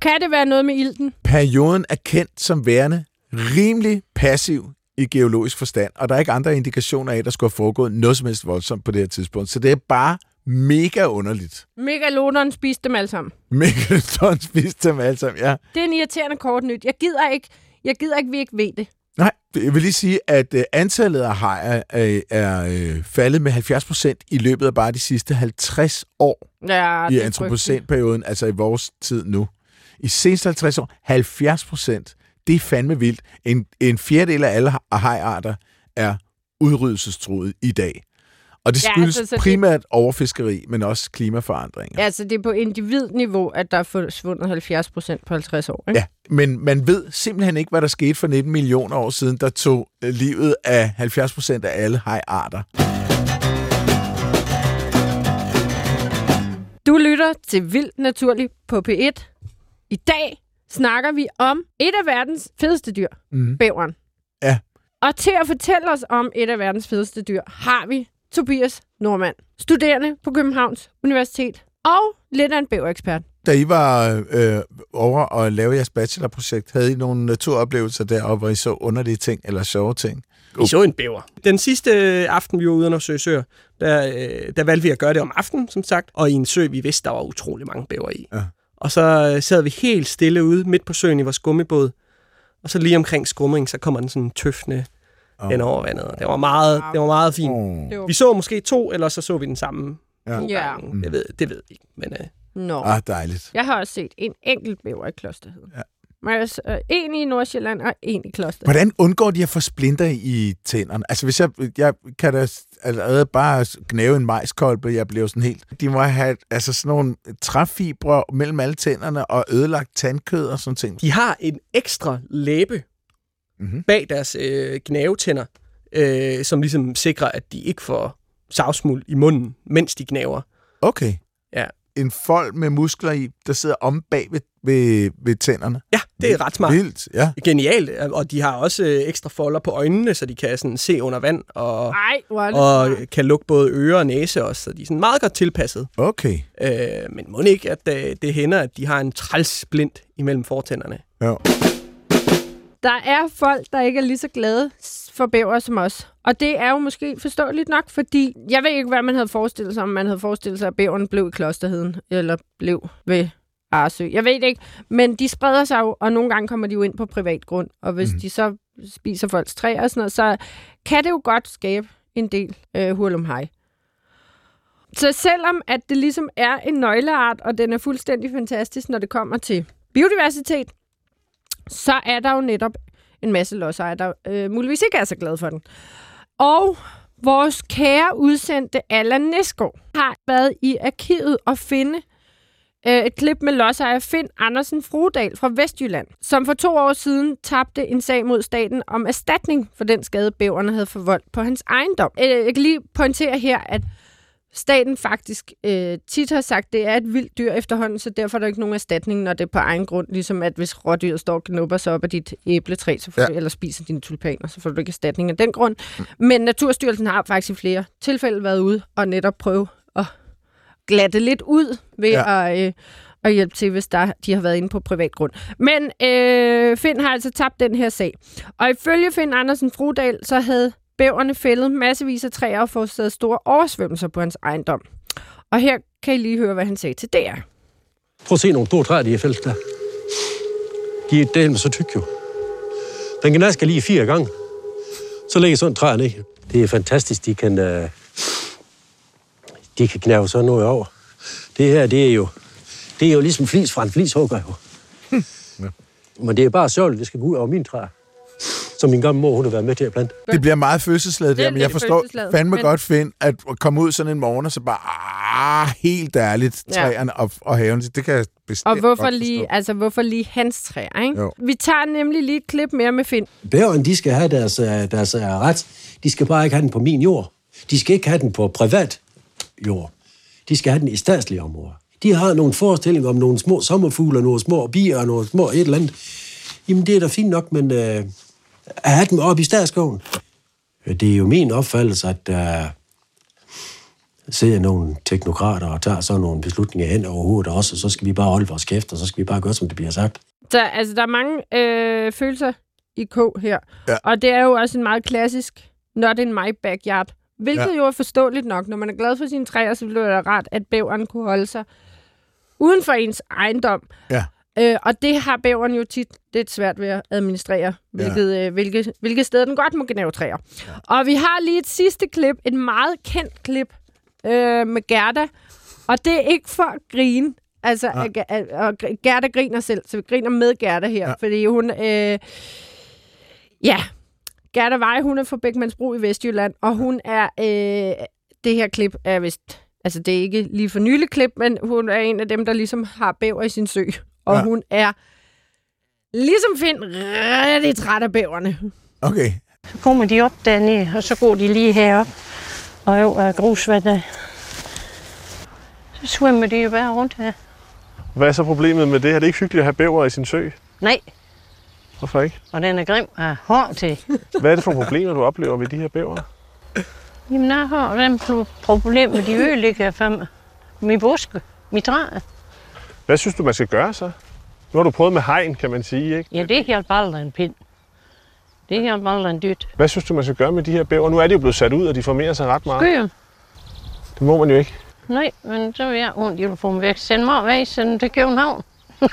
Speaker 2: kan det være noget med ilten?
Speaker 3: Perioden er kendt som værende rimelig passiv i geologisk forstand, og der er ikke andre indikationer af, at der skulle have foregået noget som helst voldsomt på det her tidspunkt. Så det er bare mega underligt.
Speaker 2: Megalodon spiste dem alle sammen.
Speaker 3: Megalodon spiste dem alle sammen, ja.
Speaker 2: Det er en irriterende kort nyt. Jeg gider ikke, jeg gider ikke, vi ikke ved det.
Speaker 3: Nej, jeg vil lige sige, at øh, antallet af hajer øh, er øh, faldet med 70 procent i løbet af bare de sidste 50 år
Speaker 2: Ja,
Speaker 3: i
Speaker 2: er
Speaker 3: antropocænperioden, altså i vores tid nu. I seneste 50 år, 70 procent. Det er fandme vildt. En, en fjerdedel af alle ha- hajarter er udryddelsestruet i dag. Og det
Speaker 2: Ja,
Speaker 3: skyldes
Speaker 2: altså, så det-
Speaker 3: primært overfiskeri, men også klimaforandringer.
Speaker 2: Altså, det er på individniveau, at der er forsvundet 70 procent på 50 år. Ikke?
Speaker 3: Ja, men man ved simpelthen ikke, hvad der skete for 19 millioner år siden, der tog øh, livet af 70 procent af alle hajarter.
Speaker 2: Du lytter til Vildt Naturligt på P1. I dag snakker vi om et af verdens fedeste dyr,
Speaker 3: Mm.
Speaker 2: bæveren.
Speaker 3: Ja.
Speaker 2: Og til at fortælle os om et af verdens fedeste dyr, har vi Tobias Normand, studerende på Københavns Universitet og lidt af en bæverekspert.
Speaker 3: Da I var øh, over og lave jeres bachelorprojekt, havde I nogle naturoplevelser deroppe, hvor I så underlige ting eller sjove ting?
Speaker 4: Vi så en bæver. Den sidste aften, vi var ude og søge søer, der, øh, der valgte vi at gøre det om aftenen, som sagt, og i en sø, vi vidste, der var utrolig mange bæver i.
Speaker 3: Ja.
Speaker 4: Og så øh, sad vi helt stille ude midt på søen i vores gummibåd, og så lige omkring skumring, så kommer den sådan tøffende
Speaker 3: Åh.
Speaker 4: hen over vandet. Det var meget, det var meget fint.
Speaker 3: Oh.
Speaker 4: Vi så måske to, eller så så vi den samme.
Speaker 3: Ja.
Speaker 4: to
Speaker 2: Ja.
Speaker 4: gange. Det ved, det ved jeg ikke, men øh,
Speaker 2: Nå.
Speaker 3: Ah, dejligt.
Speaker 2: Jeg har også set en enkelt bæver i Klosterhed.
Speaker 3: Ja.
Speaker 2: Altså, øh, en i Nordsjælland og en i Klosterhed.
Speaker 3: Hvordan undgår de at få splinter i tænderne? Altså, hvis jeg, jeg kan da allerede bare gnave en majskolbe, jeg bliver sådan helt... De må have altså sådan nogle træfibre mellem alle tænderne og ødelagt tandkød og sådan ting.
Speaker 4: de har en ekstra læbe
Speaker 3: Mhm.
Speaker 4: bag deres øh, gnavetænder, øh, som ligesom sikrer, at de ikke får savsmuld i munden, mens de gnaver.
Speaker 3: Okay.
Speaker 4: Ja.
Speaker 3: En fold med muskler i, der sidder om bag ved, ved, ved tænderne.
Speaker 4: Ja, det er ret smart.
Speaker 3: Vildt, ja.
Speaker 4: Genialt. Og de har også øh, ekstra folder på øjnene, så de kan sådan se under vand, og,
Speaker 2: Ej,
Speaker 4: og
Speaker 2: smart.
Speaker 4: kan lukke både ører og næse også, så de er sådan meget godt tilpasset.
Speaker 3: Okay.
Speaker 4: Øh, men må ikke, at øh, det hænder, at de har en træls imellem fortænderne.
Speaker 3: Ja.
Speaker 2: Der er folk, der ikke er lige så glade for bæver som os. Og det er jo måske forståeligt nok, fordi jeg ved ikke, hvad man havde forestillet sig, om man havde forestillet sig, at bæveren blev i klosterheden, eller blev ved Arsø. Jeg ved det ikke, men de spreder sig jo, og nogle gange kommer de jo ind på privat grund. Og hvis mm. de så spiser folks træer og sådan noget, så kan det jo godt skabe en del øh, hurlumhej. Så selvom at det ligesom er en nøgleart, og den er fuldstændig fantastisk, når det kommer til biodiversitet, så er der jo netop en masse lodsejere, der øh, muligvis ikke er så glade for den. Og vores kære udsendte Allan Næsgaard har været i arkivet og finde øh, et klip med lodsejer Finn Andersen Frudal fra Vestjylland, som for to år siden tabte en sag mod staten om erstatning for den skade, bæverne havde forvoldt på hans ejendom. Øh, jeg kan lige pointere her, at staten faktisk øh, tit har sagt, det er et vildt dyr efterhånden, så derfor er der ikke nogen erstatning, når det er på egen grund. Ligesom at hvis rådyret står og knupper sig op af dit æbletræ, så får
Speaker 3: Ja.
Speaker 2: du, eller spiser dine tulpaner, så får du ikke erstatning af den grund. Men Naturstyrelsen har faktisk i flere tilfælde været ude og netop prøve at glatte lidt ud ved
Speaker 3: Ja.
Speaker 2: at, øh, at hjælpe til, hvis der, de har været inde på privat grund. Men øh, Finn har altså tabt den her sag. Og ifølge Finn Andersen Frodal, så havde bæverne fældet massevis af træer og forårsaget store oversvømmelser på hans ejendom. Og her kan I lige høre, hvad han sagde til DR.
Speaker 1: Prøv at se nogle store træer, de har fældet der. De er delt med så tyk jo. Den kan næsten lige fire gange. Så ligger sådan træerne ned. Det er fantastisk, de kan, øh, de kan knæve sådan noget over. Det her, det er jo, det er jo ligesom flis fra en flishugger jo. Men det er bare sørgeligt, det skal gå ud over mine træer. Som min gamle mor, hun har været med til at plante.
Speaker 3: Det bliver meget fødselsladet
Speaker 2: Det er
Speaker 3: der, men jeg forstår fandme
Speaker 2: men-
Speaker 3: godt, Finn, at komme ud sådan en morgen, og så bare, ah, helt ærligt,
Speaker 2: Ja.
Speaker 3: træerne og, og haven, det kan jeg bestemt
Speaker 2: Og hvorfor
Speaker 3: godt
Speaker 2: lige, altså, hvorfor lige hans træer, ikke?
Speaker 3: Jo.
Speaker 2: Vi tager nemlig lige et klip mere med Finn.
Speaker 1: Bæveren, de skal have deres, øh, deres øh, ret. De skal bare ikke have den på min jord. De skal ikke have den på privat jord. De skal have den i statslige områder. De har nogle forestillinger om nogle små sommerfugle, nogle små bier og nogle små et eller andet. Jamen, det er da fint nok, men øh, have dem oppe i statsskoven. Det er jo min opfattelse, at der sidder nogle teknokrater og tager sådan nogle beslutninger hen over hovedet også, og så skal vi bare holde vores kæft, og så skal vi bare gøre, som det bliver sagt.
Speaker 2: Så altså, der er mange øh, følelser i K her.
Speaker 3: Ja.
Speaker 2: Og det er jo også en meget klassisk not in my backyard. Hvilket
Speaker 3: ja.
Speaker 2: jo er forståeligt nok. Når man er glad for sine træer, så bliver det rart, at bæveren kunne holde sig uden for ens ejendom.
Speaker 3: Ja.
Speaker 2: Øh, og det har bæveren jo tit lidt svært ved at administrere, hvilket, øh, hvilke, hvilke steder den godt må gnave træer. Ja. Og vi har lige et sidste klip, et meget kendt klip øh, med Gerda. Og det er ikke for at grine. Altså,
Speaker 3: Ja.
Speaker 2: ja. at, at, at, Gerda griner selv, så vi griner med Gerda her.
Speaker 3: Ja.
Speaker 2: Ja. Fordi hun... Øh, ja, Gerda Vej, hun er fra Bækmandsbro i Vestjylland, og hun er... Øh, det her klip er vist... Altså, det er ikke lige for nylig klip, men hun er en af dem, der ligesom har bæver i sin sø. Og
Speaker 3: Ja.
Speaker 2: hun er, ligesom Finn, rigtig træt af bæverne.
Speaker 3: Okay.
Speaker 5: Så kommer de op dernede, og så går de lige herop og over grusvandet. Så svømmer de jo bare rundt her.
Speaker 6: Hvad er så problemet med det? Er det ikke hyggeligt at have bæver i sin sø?
Speaker 5: Nej,
Speaker 6: Hvorfor ikke?
Speaker 5: og den er grim og hård til.
Speaker 6: Hvad er det for problemer, du oplever ved de her bæver?
Speaker 5: Jamen, jeg har den pro- problem med de ødelægger for mig. Min buske, mit træ.
Speaker 6: Hvad synes du, man skal gøre så? Nu har du prøvet med hegn, kan man sige, ikke?
Speaker 5: Ja, det hjælper aldrig en pind. Det hjælper aldrig en dyt.
Speaker 6: Hvad synes du, man skal gøre med de her bæver? Nu er de jo blevet sat ud, og de formerer sig ret meget.
Speaker 5: Skøm.
Speaker 6: Det må man jo ikke.
Speaker 5: Nej, men så vil jeg ondt, jeg vil få dem væk. Send mig væk, send dem til København.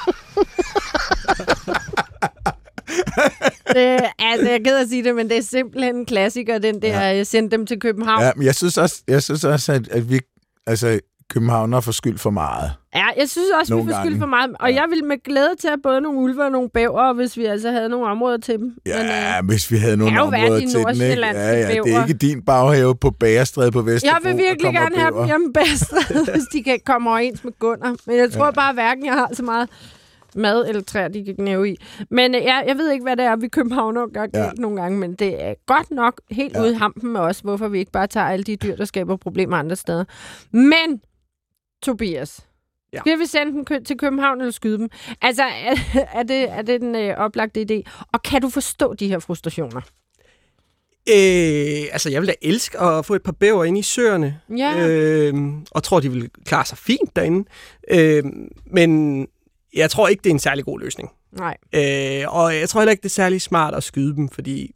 Speaker 2: Det, altså, jeg er ked af at sige det, men det er simpelthen en klassiker, den der, ja. send dem til København.
Speaker 3: Ja, men jeg synes også, jeg synes også at, at vi, altså, københavner får skyld for meget.
Speaker 2: Ja, jeg synes også,
Speaker 3: Nogle
Speaker 2: vi får skyld for meget. Og
Speaker 3: Ja.
Speaker 2: jeg ville med glæde tage både nogle ulve og nogle bæver, hvis vi altså havde nogle områder til dem.
Speaker 3: Ja,
Speaker 2: Men, øh,
Speaker 3: hvis vi havde nogle
Speaker 2: er
Speaker 3: områder
Speaker 2: de
Speaker 3: til den, ikke? Ja, ja, det er ikke din baghave på Bagerstræde på Vesterbro.
Speaker 2: jeg vil virkelig gerne have
Speaker 3: bæver.
Speaker 2: dem hjemme hvis de kan komme overens med Gunnar. Men jeg tror
Speaker 3: Ja.
Speaker 2: bare, hverken jeg har så meget mad eller træer, de kan gnæve i. Men øh, ja, jeg ved ikke, hvad det er, vi københavner gør
Speaker 3: Ja.
Speaker 2: nogle gange, men det er godt nok helt
Speaker 3: ja.
Speaker 2: ude i hampen med os, hvorfor vi ikke bare tager alle de dyr, der skaber problemer andre steder. Men, Tobias,
Speaker 4: Ja.
Speaker 2: Skal vi sende dem kø- til København eller skyde dem? Altså, er, er, det, er det den øh, oplagte idé? Og kan du forstå de her frustrationer?
Speaker 4: Øh, altså, jeg vil da elske at få et par bæver ind i søerne.
Speaker 2: Ja.
Speaker 4: Øh, og tror, de vil klare sig fint derinde. Øh, men jeg tror ikke, det er en særlig god løsning.
Speaker 2: Nej.
Speaker 4: Øh, og jeg tror heller ikke, det er særlig smart at skyde dem, fordi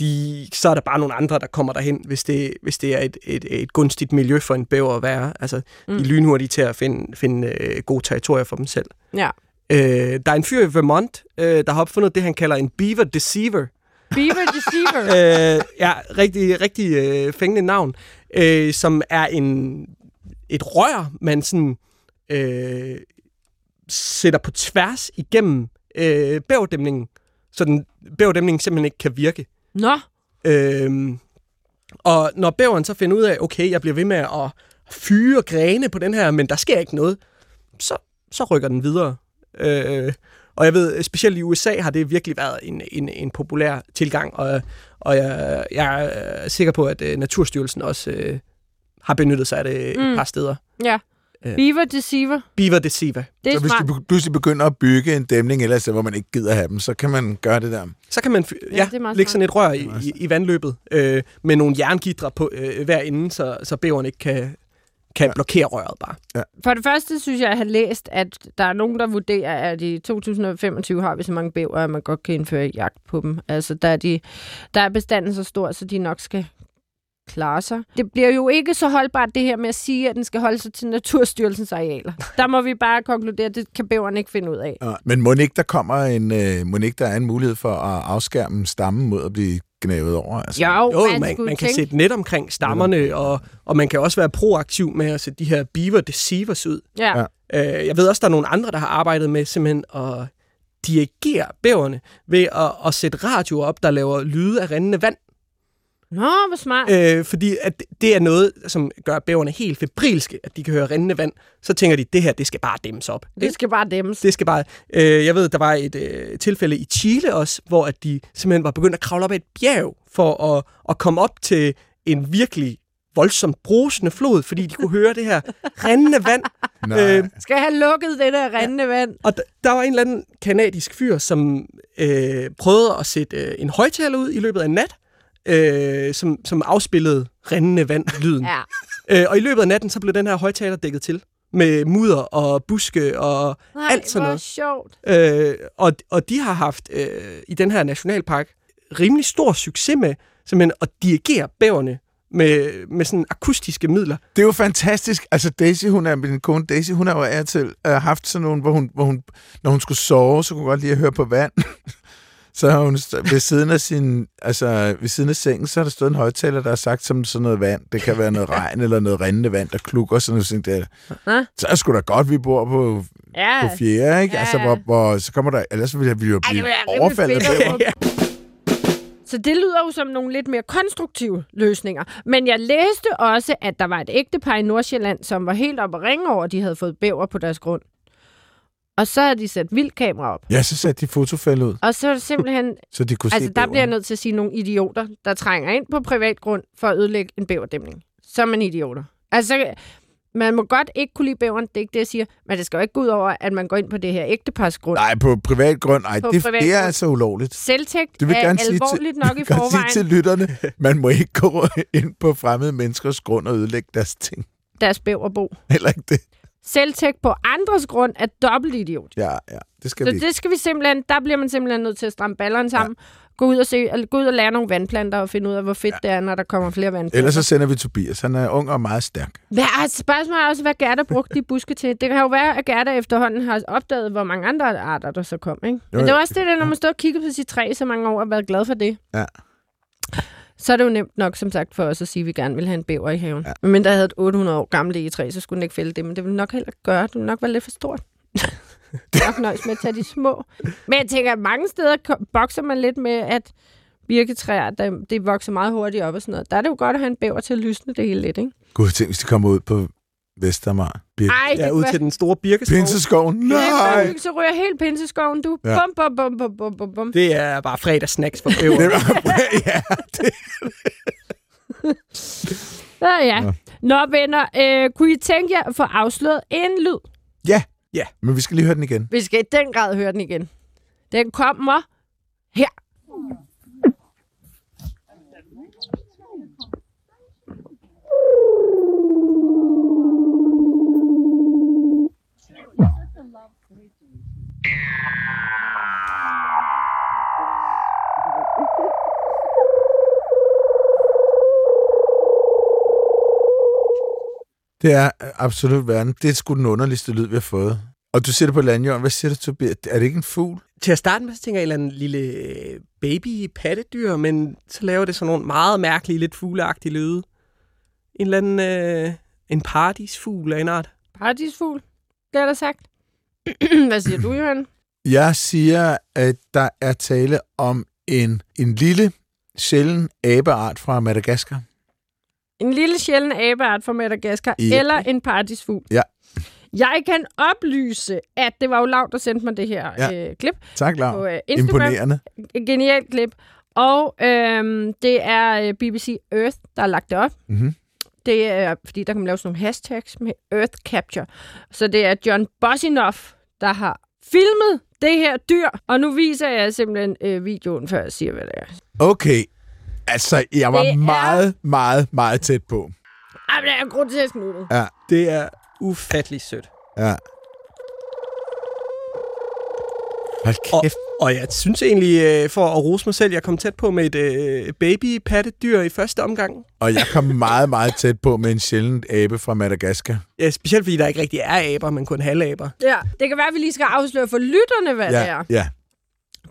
Speaker 4: de, så er der bare nogle andre, der kommer derhen, hvis det, hvis det er et, et, et gunstigt miljø for en bæver at være. Altså, mm. de er lynhurtige til at finde, finde øh, gode territorier for dem selv.
Speaker 2: Ja.
Speaker 4: Øh, der er en fyr i Vermont, øh, der har opfundet det, han kalder en beaver deceiver.
Speaker 2: Beaver Deceiver.
Speaker 4: øh, ja, rigtig, rigtig øh, fængende navn, øh, som er en et rør, man sådan øh, sætter på tværs igennem øh, bæverdæmningen, så den bæverdæmningen simpelthen ikke kan virke.
Speaker 2: Nå,
Speaker 4: Øhm, og når bæveren så finder ud af, okay, jeg bliver ved med at fyre grene på den her, men der sker ikke noget, så, så rykker den videre. Øh, og jeg ved, specielt i USA har det virkelig været en, en, en populær tilgang, og, og jeg, jeg er sikker på, at uh, Naturstyrelsen også uh, har benyttet sig af det. Mm. et par steder.
Speaker 2: ja.
Speaker 4: Øh.
Speaker 2: Beaver Deceiver.
Speaker 4: Beaver Deceiver.
Speaker 2: Det er
Speaker 3: Så hvis
Speaker 2: smart.
Speaker 3: de be- pludselig begynder at bygge en dæmning ellers, hvor man ikke gider have dem, så kan man gøre det der.
Speaker 4: Så kan man
Speaker 2: Ja,
Speaker 4: ja, lægge sådan et rør i, i, i vandløbet øh, med nogle jerngitre på øh, hver ende, så, så bæveren ikke kan, kan blokere røret bare.
Speaker 2: For det første synes jeg, at jeg har læst, at der er nogen, der vurderer, at i 2025 har vi så mange bæver, at man godt kan indføre jagt på dem. Altså, der er, de, der er bestanden så stor, så de nok skal klare sig. Det bliver jo ikke så holdbart det her med at sige, at den skal holde sig til Naturstyrelsens arealer. Der må vi bare konkludere, at det kan bæveren ikke finde ud af.
Speaker 3: Ja. Men må ikke der kommer en, øh, må ikke der er en mulighed for at afskærme stammen mod at blive gnavet over? Altså,
Speaker 2: Jo,
Speaker 4: Jo,
Speaker 2: man,
Speaker 4: man, man kan
Speaker 2: tænke,
Speaker 4: sætte net omkring stammerne, og, og man kan også være proaktiv med at sætte de her beaver deceivers ud.
Speaker 2: Ja.
Speaker 3: Ja.
Speaker 4: Øh, jeg ved også, der er nogle andre, der har arbejdet med simpelthen at dirigere bæverne ved at, at sætte radioer op, der laver lyde af rindende vand.
Speaker 2: Nå, hvor smart.
Speaker 4: Øh, fordi at det er noget, som gør bæverne helt febrilske, at de kan høre rindende vand. Så tænker de, det her, det skal bare dæmmes op.
Speaker 2: Det skal bare dæmmes.
Speaker 4: Det skal bare... Øh, jeg ved, der var et øh, tilfælde i Chile også, hvor at de simpelthen var begyndt at kravle op ad et bjerg for at, at komme op til en virkelig voldsomt brusende flod, fordi de kunne høre det her rindende vand.
Speaker 3: Nej.
Speaker 4: Øh,
Speaker 2: Skal have lukket det der rindende vand.
Speaker 4: Og d- der var en eller anden kanadisk fyr, som øh, prøvede at sætte øh, en højtaler ud i løbet af en nat, øh, som, som afspillede rindende vand-lyden.
Speaker 2: Ja.
Speaker 4: øh, og i løbet af natten, så blev den her højtaler dækket til med mudder og buske og
Speaker 2: Nej,
Speaker 4: alt sådan noget.
Speaker 2: sjovt.
Speaker 4: Øh, og, og de har haft øh, i den her nationalpark rimelig stor succes med simpelthen at dirigere bæverne med, med sådan akustiske midler.
Speaker 3: Det er jo fantastisk. Altså Daisy, hun er min kone Daisy, hun har jo af til uh, haft sådan nogle, hvor hun, hvor hun, når hun skulle sove, så kunne hun godt lide at høre på vand. Så har hun ved siden af sin, altså ved siden af sengen, så har der stået en højtaler, der har sagt som sådan noget vand. Det kan være noget regn eller noget rindende vand, der klukker sådan noget. Sådan der.
Speaker 2: Hå?
Speaker 3: Så er sgu da godt, vi bor på,
Speaker 2: Ja.
Speaker 3: på fjerde, ikke?
Speaker 2: Ja,
Speaker 3: Altså,
Speaker 2: ja.
Speaker 3: hvor, hvor, så kommer der, ellers ville vi jo blive overfaldet.
Speaker 2: få. Så det lyder jo som nogle lidt mere konstruktive løsninger. Men jeg læste også, at der var et ægtepar i Nordsjælland, som var helt oppe at ringe over, at de havde fået bæver på deres grund. Og så havde de sat vildkamera op.
Speaker 3: Ja, så satte de fotofælde ud,
Speaker 2: Og så er det simpelthen...
Speaker 3: så de kunne
Speaker 2: altså,
Speaker 3: se
Speaker 2: der bliver jeg nødt til at sige nogle idioter, der trænger ind på privat grund for at ødelægge en bæverdæmning. Så er man idioter. Altså, man må godt ikke kunne lide bæveren, det er ikke det, jeg siger. Men det skal jo ikke gå ud over, at man går ind på det her ægtepars grund.
Speaker 3: Nej, på privat grund. Nej,
Speaker 2: På
Speaker 3: det,
Speaker 2: privat
Speaker 3: det er
Speaker 2: grund.
Speaker 3: altså ulovligt.
Speaker 2: Selvtægt
Speaker 3: Det vil
Speaker 2: er
Speaker 3: gerne sige til-
Speaker 2: alvorligt nok i
Speaker 3: Jeg kan sige
Speaker 2: forvejen.
Speaker 3: til lytterne, man må ikke gå ind på fremmede menneskers grund og ødelægge deres ting.
Speaker 2: Deres bæverbo.
Speaker 3: Heller ikke det.
Speaker 2: Selvtægt på andres grund er dobbelt idiot.
Speaker 3: Ja, ja, det skal
Speaker 2: Så
Speaker 3: vi
Speaker 2: det skal vi simpelthen, der bliver man simpelthen nødt til at stramme ballerne sammen. Ja. Gå ud og se, gå ud og lære nogle vandplanter og finde ud af, hvor fedt ja. det er, når der kommer flere vandplanter.
Speaker 3: Ellers så sender vi Tobias. Han er ung og meget stærk.
Speaker 2: Hvad, altså, spørgsmålet er også, hvad Gerda brugte de buske til. Det kan jo være, at Gerda efterhånden har opdaget, hvor mange andre arter, der så kom. Ikke? Men
Speaker 3: Jo,
Speaker 2: det
Speaker 3: jo.
Speaker 2: er også det, der, når man står og kigger på sit træ så mange år og været glad for det.
Speaker 3: Ja.
Speaker 2: Så er det jo nemt nok, som sagt, for os at sige, at vi gerne vil have en bæver i haven. Ja. Men jeg havde et 800 år gammelt egetræ, så skulle den ikke fælde det. Men det ville nok heller gøre. Det ville nok være lidt for stort. nok nøjes med at tage de små. Men jeg tænker, at mange steder bokser man lidt med, at birketræer, der, det vokser meget hurtigt op og sådan noget. Der er det jo godt at have en bæver til at lysne det hele lidt, ikke?
Speaker 3: Gud, tænk, hvis de kommer ud på Vestermar. Bir-
Speaker 2: Ej,
Speaker 4: Ja,
Speaker 2: det
Speaker 4: ud
Speaker 2: kunne
Speaker 4: til den store birkeskov.
Speaker 3: Pinseskoven.
Speaker 2: Nej. Så ryger helt pinseskoven, du.
Speaker 3: Ja.
Speaker 2: Ja. Bum, bum, bum, bum, bum, bum, bum.
Speaker 4: Det er bare fredagssnacks for bæver.
Speaker 3: Det var, ja, det,
Speaker 2: Ja, ja.
Speaker 3: Nå.
Speaker 2: Nå, venner, øh, kunne I tænke jer at få afsløret en lyd
Speaker 3: Ja.
Speaker 4: Ja.
Speaker 3: Men vi skal lige høre den igen.
Speaker 2: Vi skal i den grad høre den igen. Den kommer her.
Speaker 3: Det er absolut verden. Det er sgu den underligste lyd, vi har fået. Og du siger det på landjorden. Hvad siger du, Tobias? Er det ikke en fugl?
Speaker 4: Til at starte med, så tænker jeg en eller anden lille øh, baby-pattedyr, men så laver det sådan nogle meget mærkelige, lidt fugleagtige lyde. En eller anden øh, en paradisfugl af en art.
Speaker 2: Paradisfugl, det er der sagt. Hvad siger du, Johan?
Speaker 3: Jeg siger, at der er tale om en, en lille, sjælden abeart fra Madagaskar.
Speaker 2: En lille sjælden abeart fra Madagaskar,
Speaker 3: Ja.
Speaker 2: eller en paradisfugl.
Speaker 3: Ja.
Speaker 2: Jeg kan oplyse, at det var jo Lav, der sendte mig det her
Speaker 3: Ja.
Speaker 2: øh, klip
Speaker 3: Tak,
Speaker 2: på
Speaker 3: Lav.
Speaker 2: øh, Instagram.
Speaker 3: Imponerende.
Speaker 2: Genialt klip. Og øhm, det er øh, BBC Earth, der har lagt det op.
Speaker 3: Mm-hmm.
Speaker 2: Det er, fordi der kan man lave sådan nogle hashtags med Earth Capture. Så det er John Bosinoff, der har filmet det her dyr. Og nu viser jeg simpelthen øh, videoen, før jeg siger, hvad det er.
Speaker 3: Okay. Altså, jeg var
Speaker 2: Det er-
Speaker 3: meget, meget, meget tæt på.
Speaker 2: Ej, men det er grotesk nuttet.
Speaker 3: Ja,
Speaker 4: Det er ufattelig sødt.
Speaker 3: ja. Hold
Speaker 4: Og,
Speaker 3: kæft.
Speaker 4: og jeg synes egentlig, øh, for at rose mig selv, jeg kom tæt på med et øh, baby-pattedyr i første omgang.
Speaker 3: Og jeg kom meget, meget tæt på med en sjældent abe fra Madagaskar.
Speaker 4: Ja, specielt fordi der ikke rigtig er aber, men kun halvaber.
Speaker 2: Ja, det kan være, at vi lige skal afsløre for lytterne, hvad det
Speaker 3: Ja,
Speaker 2: er.
Speaker 3: ja.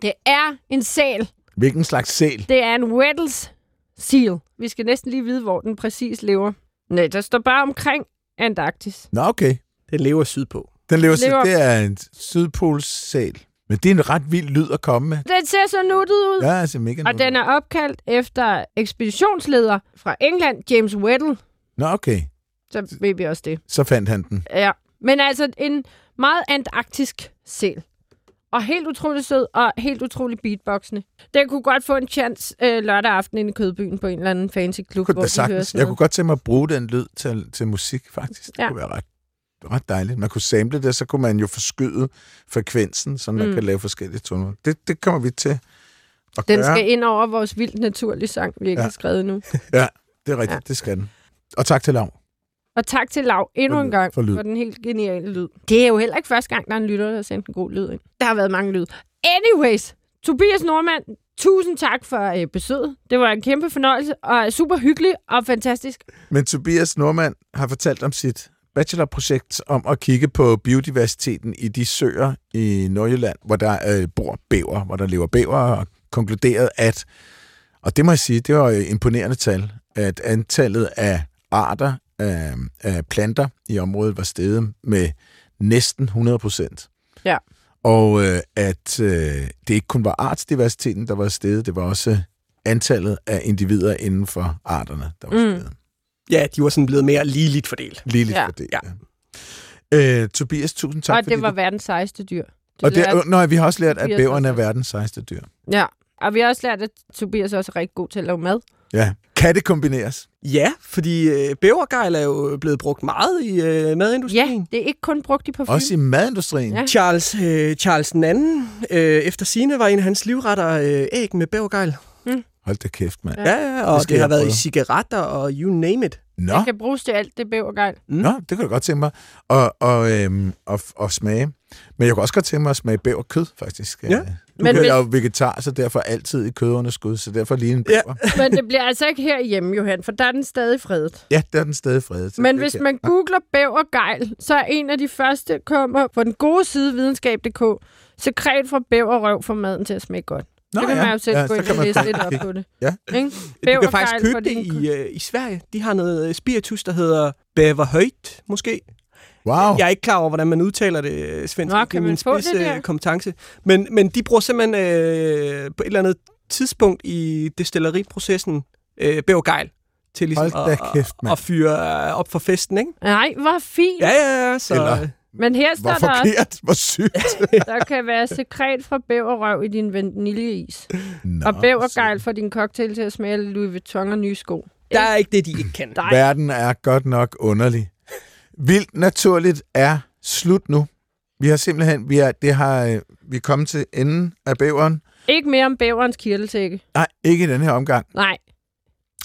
Speaker 2: Det er en sæl.
Speaker 3: Hvilken slags sæl?
Speaker 2: Det er en Weddell's seal. Vi skal næsten lige vide, hvor den præcis lever. Nej, der står bare omkring Antarktis.
Speaker 3: Nå, okay.
Speaker 4: Den lever sydpå.
Speaker 3: Den lever,
Speaker 2: Lever-
Speaker 3: det er en sydpolssæl. Men det er en ret vild lyd at komme med.
Speaker 2: Den ser så nuttet ud.
Speaker 3: Ja, altså mega
Speaker 2: Og den er opkaldt efter ekspeditionsleder fra England, James Weddell.
Speaker 3: Nå, okay.
Speaker 2: Så ved vi også det.
Speaker 3: Så fandt han den.
Speaker 2: Ja. Men altså en meget antarktisk sæl. Og helt utrolig sød, og helt utrolig beatboxende. Den kunne godt få en chance øh, lørdag aften inde i Kødbyen på en eller anden fancy klub, hvor de hører
Speaker 3: sagtens.
Speaker 2: sådan
Speaker 3: Jeg kunne godt tænke mig at bruge den lyd til, til musik, faktisk. Det
Speaker 2: Ja.
Speaker 3: kunne være ret, ret dejligt. Man kunne sample det, så kunne man jo forskyde frekvensen, så man
Speaker 2: Mm.
Speaker 3: kan lave forskellige toner. Det, det kommer vi til at
Speaker 2: Den
Speaker 3: gøre.
Speaker 2: skal ind over vores vildt naturlige sang, vi ikke
Speaker 3: Ja.
Speaker 2: har skrevet nu.
Speaker 3: Ja, det er rigtigt.
Speaker 2: Ja.
Speaker 3: Det skal den. Og tak til Lav.
Speaker 2: Og tak til Lav endnu en gang
Speaker 3: for lyd.
Speaker 2: for den helt geniale lyd. Det er jo heller ikke første gang, der er en lytter, der har sendt en god lyd ind. Der har været mange lyd. Anyways, Tobias Normand, tusind tak for øh, besøget. Det var en kæmpe fornøjelse, og super hyggelig og fantastisk.
Speaker 3: Men Tobias Normand har fortalt om sit bachelorprojekt om at kigge på biodiversiteten i de søer i Nordjylland, hvor der øh, bor bæver, hvor der lever bæver, og konkluderet, at, og det må jeg sige, det var imponerende tal, at antallet af arter af, af planter i området var steget med næsten 100 procent.
Speaker 2: Ja.
Speaker 3: Og øh, at øh, det ikke kun var artsdiversiteten, der var steget, det var også antallet af individer inden for arterne, der var
Speaker 2: Mm.
Speaker 3: steget.
Speaker 4: Ja, de var sådan blevet mere ligeligt fordelt.
Speaker 3: Lige lidt
Speaker 2: Ja.
Speaker 3: for det.
Speaker 4: Ja.
Speaker 3: Ja. Øh, Tobias, tusind tak.
Speaker 2: og
Speaker 3: fordi
Speaker 2: det var
Speaker 3: du...
Speaker 2: verdens sejeste dyr.
Speaker 3: Og det,
Speaker 2: lærte-
Speaker 3: nå, vi har også lært, at bæverne er verdens sejeste dyr.
Speaker 2: Ja, og vi har også lært, at Tobias også er rigtig god til at lave mad.
Speaker 3: Ja. Kan det kombineres?
Speaker 4: Ja, fordi øh, bævergejl er jo blevet brugt meget i øh,
Speaker 2: Ja,
Speaker 4: madindustrien.
Speaker 2: det er ikke kun brugt i parfume.
Speaker 3: Også i madindustrien?
Speaker 2: Ja.
Speaker 4: Charles, øh, Charles anden, øh, efter sine var en af hans livretter øh, æg med bævergejl.
Speaker 3: Hold da kæft, mand.
Speaker 2: Ja.
Speaker 4: Ja, ja,
Speaker 3: Det
Speaker 4: og
Speaker 3: skal
Speaker 4: det, har været
Speaker 3: prøve.
Speaker 4: i cigaretter og you name it.
Speaker 3: Nå,
Speaker 2: Det kan bruges til alt det bævergejl.
Speaker 3: Nå, det kan jeg godt tænke mig. Og, og, øhm, og, og smage. Men jeg kunne også godt tænke mig at smage bæverkød, faktisk.
Speaker 4: Ja.
Speaker 3: Nu
Speaker 2: Men
Speaker 3: Men jeg er jo vegetar, så derfor altid i kødunderskud, så derfor lige en
Speaker 4: Ja.
Speaker 3: bæver.
Speaker 2: Men det bliver altså ikke herhjemme, Johan, for der er den stadig fredet.
Speaker 3: Ja, der er den stadig fredet.
Speaker 2: Men
Speaker 3: det
Speaker 2: hvis
Speaker 3: kan-
Speaker 2: man googler bævergejl, så er en af de første kommer på den gode side videnskab.dk. Sekret fra bæverrøv for maden til at smage godt.
Speaker 3: Nå,
Speaker 2: så kan
Speaker 3: ja.
Speaker 2: man jo selv
Speaker 3: Ja,
Speaker 2: gå ind
Speaker 3: kan
Speaker 2: og læse lidt op på det.
Speaker 3: Ja.
Speaker 2: Ikke?
Speaker 4: Du kan faktisk købe det i, øh, i Sverige. De har noget øh, spiritus, der hedder Bæverhøjt, måske.
Speaker 3: Wow.
Speaker 4: Jeg er ikke klar over, hvordan man udtaler det øh, svensk.
Speaker 2: Nå,
Speaker 4: det
Speaker 2: kan
Speaker 4: er
Speaker 2: man
Speaker 4: min
Speaker 2: få det
Speaker 4: spids, øh,
Speaker 2: der?
Speaker 4: kompetence. Men, men de bruger simpelthen øh, på et eller andet tidspunkt i destilleriprocessen øh, bævergejl til ligesom
Speaker 3: Hold
Speaker 4: at,
Speaker 3: kæft, mand.
Speaker 4: at fyre øh, op for festen, ikke?
Speaker 2: Nej, hvor fint.
Speaker 4: Ja, ja, ja. Så,
Speaker 3: Eller-
Speaker 2: Men her står
Speaker 3: Hvor
Speaker 2: der også,
Speaker 3: forkert, hvor sygt.
Speaker 2: der kan være sekret fra bæverrøv i din vaniljeis.
Speaker 3: Nå,
Speaker 2: Og bævergejl for din cocktail til at smage Louis Vuitton og nye sko.
Speaker 4: der er ikke det, de ikke kan.
Speaker 2: Nej.
Speaker 3: Verden er godt nok underlig. Vildt naturligt er slut nu. Vi har simpelthen, vi er, det har, øh, vi er kommet til enden af bæveren.
Speaker 2: Ikke mere om bæverens kirteltække.
Speaker 3: Nej, ikke i den her omgang.
Speaker 2: Nej.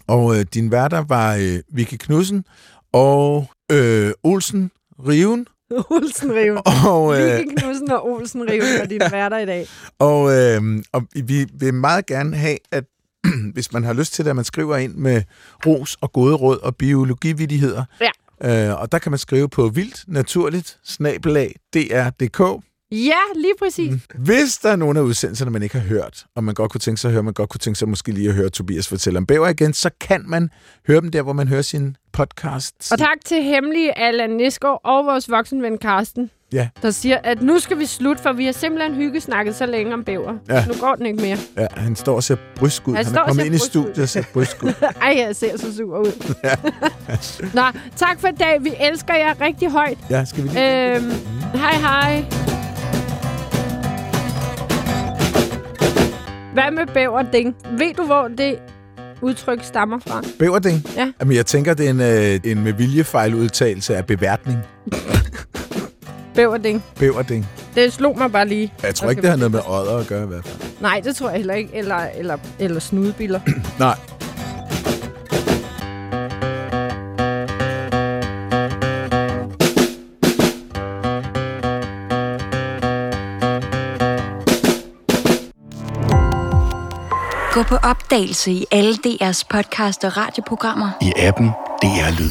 Speaker 3: Og øh, din værter var øh, Vicky Knudsen og øh, Olsen Riven.
Speaker 2: Olsen Riven.
Speaker 3: Og, øh,
Speaker 2: Vicky Knudsen og Olsen Riven er dine værter i dag.
Speaker 3: og, øh, og vi vil meget gerne have, at hvis man har lyst til det, at man skriver ind med ros og gode råd og biologividigheder.
Speaker 2: Ja.
Speaker 3: Øh, og der kan man skrive på vildt naturligt snabelag dr.dk.
Speaker 2: Ja, lige præcis. Mm.
Speaker 3: Hvis der er nogen af udsendelserne, man ikke har hørt, og man godt kunne tænke sig at høre, man godt kunne tænke sig måske lige at høre Tobias fortælle om bæver igen, så kan man høre dem der, hvor man hører sin podcast.
Speaker 2: Og tak til hemmelige Allan Nisgaard og vores voksenven Karsten,
Speaker 3: Ja,
Speaker 2: der siger, at nu skal vi slutte, for vi har simpelthen hyggesnakket så længe om bæver.
Speaker 3: Ja.
Speaker 2: Nu går den ikke mere.
Speaker 3: ja, han står og ser brysk ud.
Speaker 2: Han
Speaker 3: Han,
Speaker 2: står
Speaker 3: er
Speaker 2: og
Speaker 3: kommet ind i studiet og ser brysk ud.
Speaker 2: Ej, jeg ser så sur ud. Nå, tak for i dag. Vi elsker jer rigtig højt.
Speaker 3: Ja, skal vi lige...
Speaker 2: Øhm, hej hej. Hvad med bæverding? Ved du, hvor det udtryk stammer fra?
Speaker 3: Bæverding?
Speaker 2: Ja.
Speaker 3: Jamen, jeg tænker, det er en, øh, en med viljefejl udtalelse af beværtning.
Speaker 2: Bæverding.
Speaker 3: Bæverding.
Speaker 2: Det slog mig bare lige.
Speaker 3: Jeg tror
Speaker 2: Okay.
Speaker 3: ikke, det har noget med ådder at gøre i hvert fald.
Speaker 2: Nej, det tror jeg heller ikke. Eller, eller, eller snudebiller.
Speaker 3: Nej.
Speaker 7: Gå på opdagelse i alle DR's podcast og radioprogrammer.
Speaker 8: I appen DR Lyd.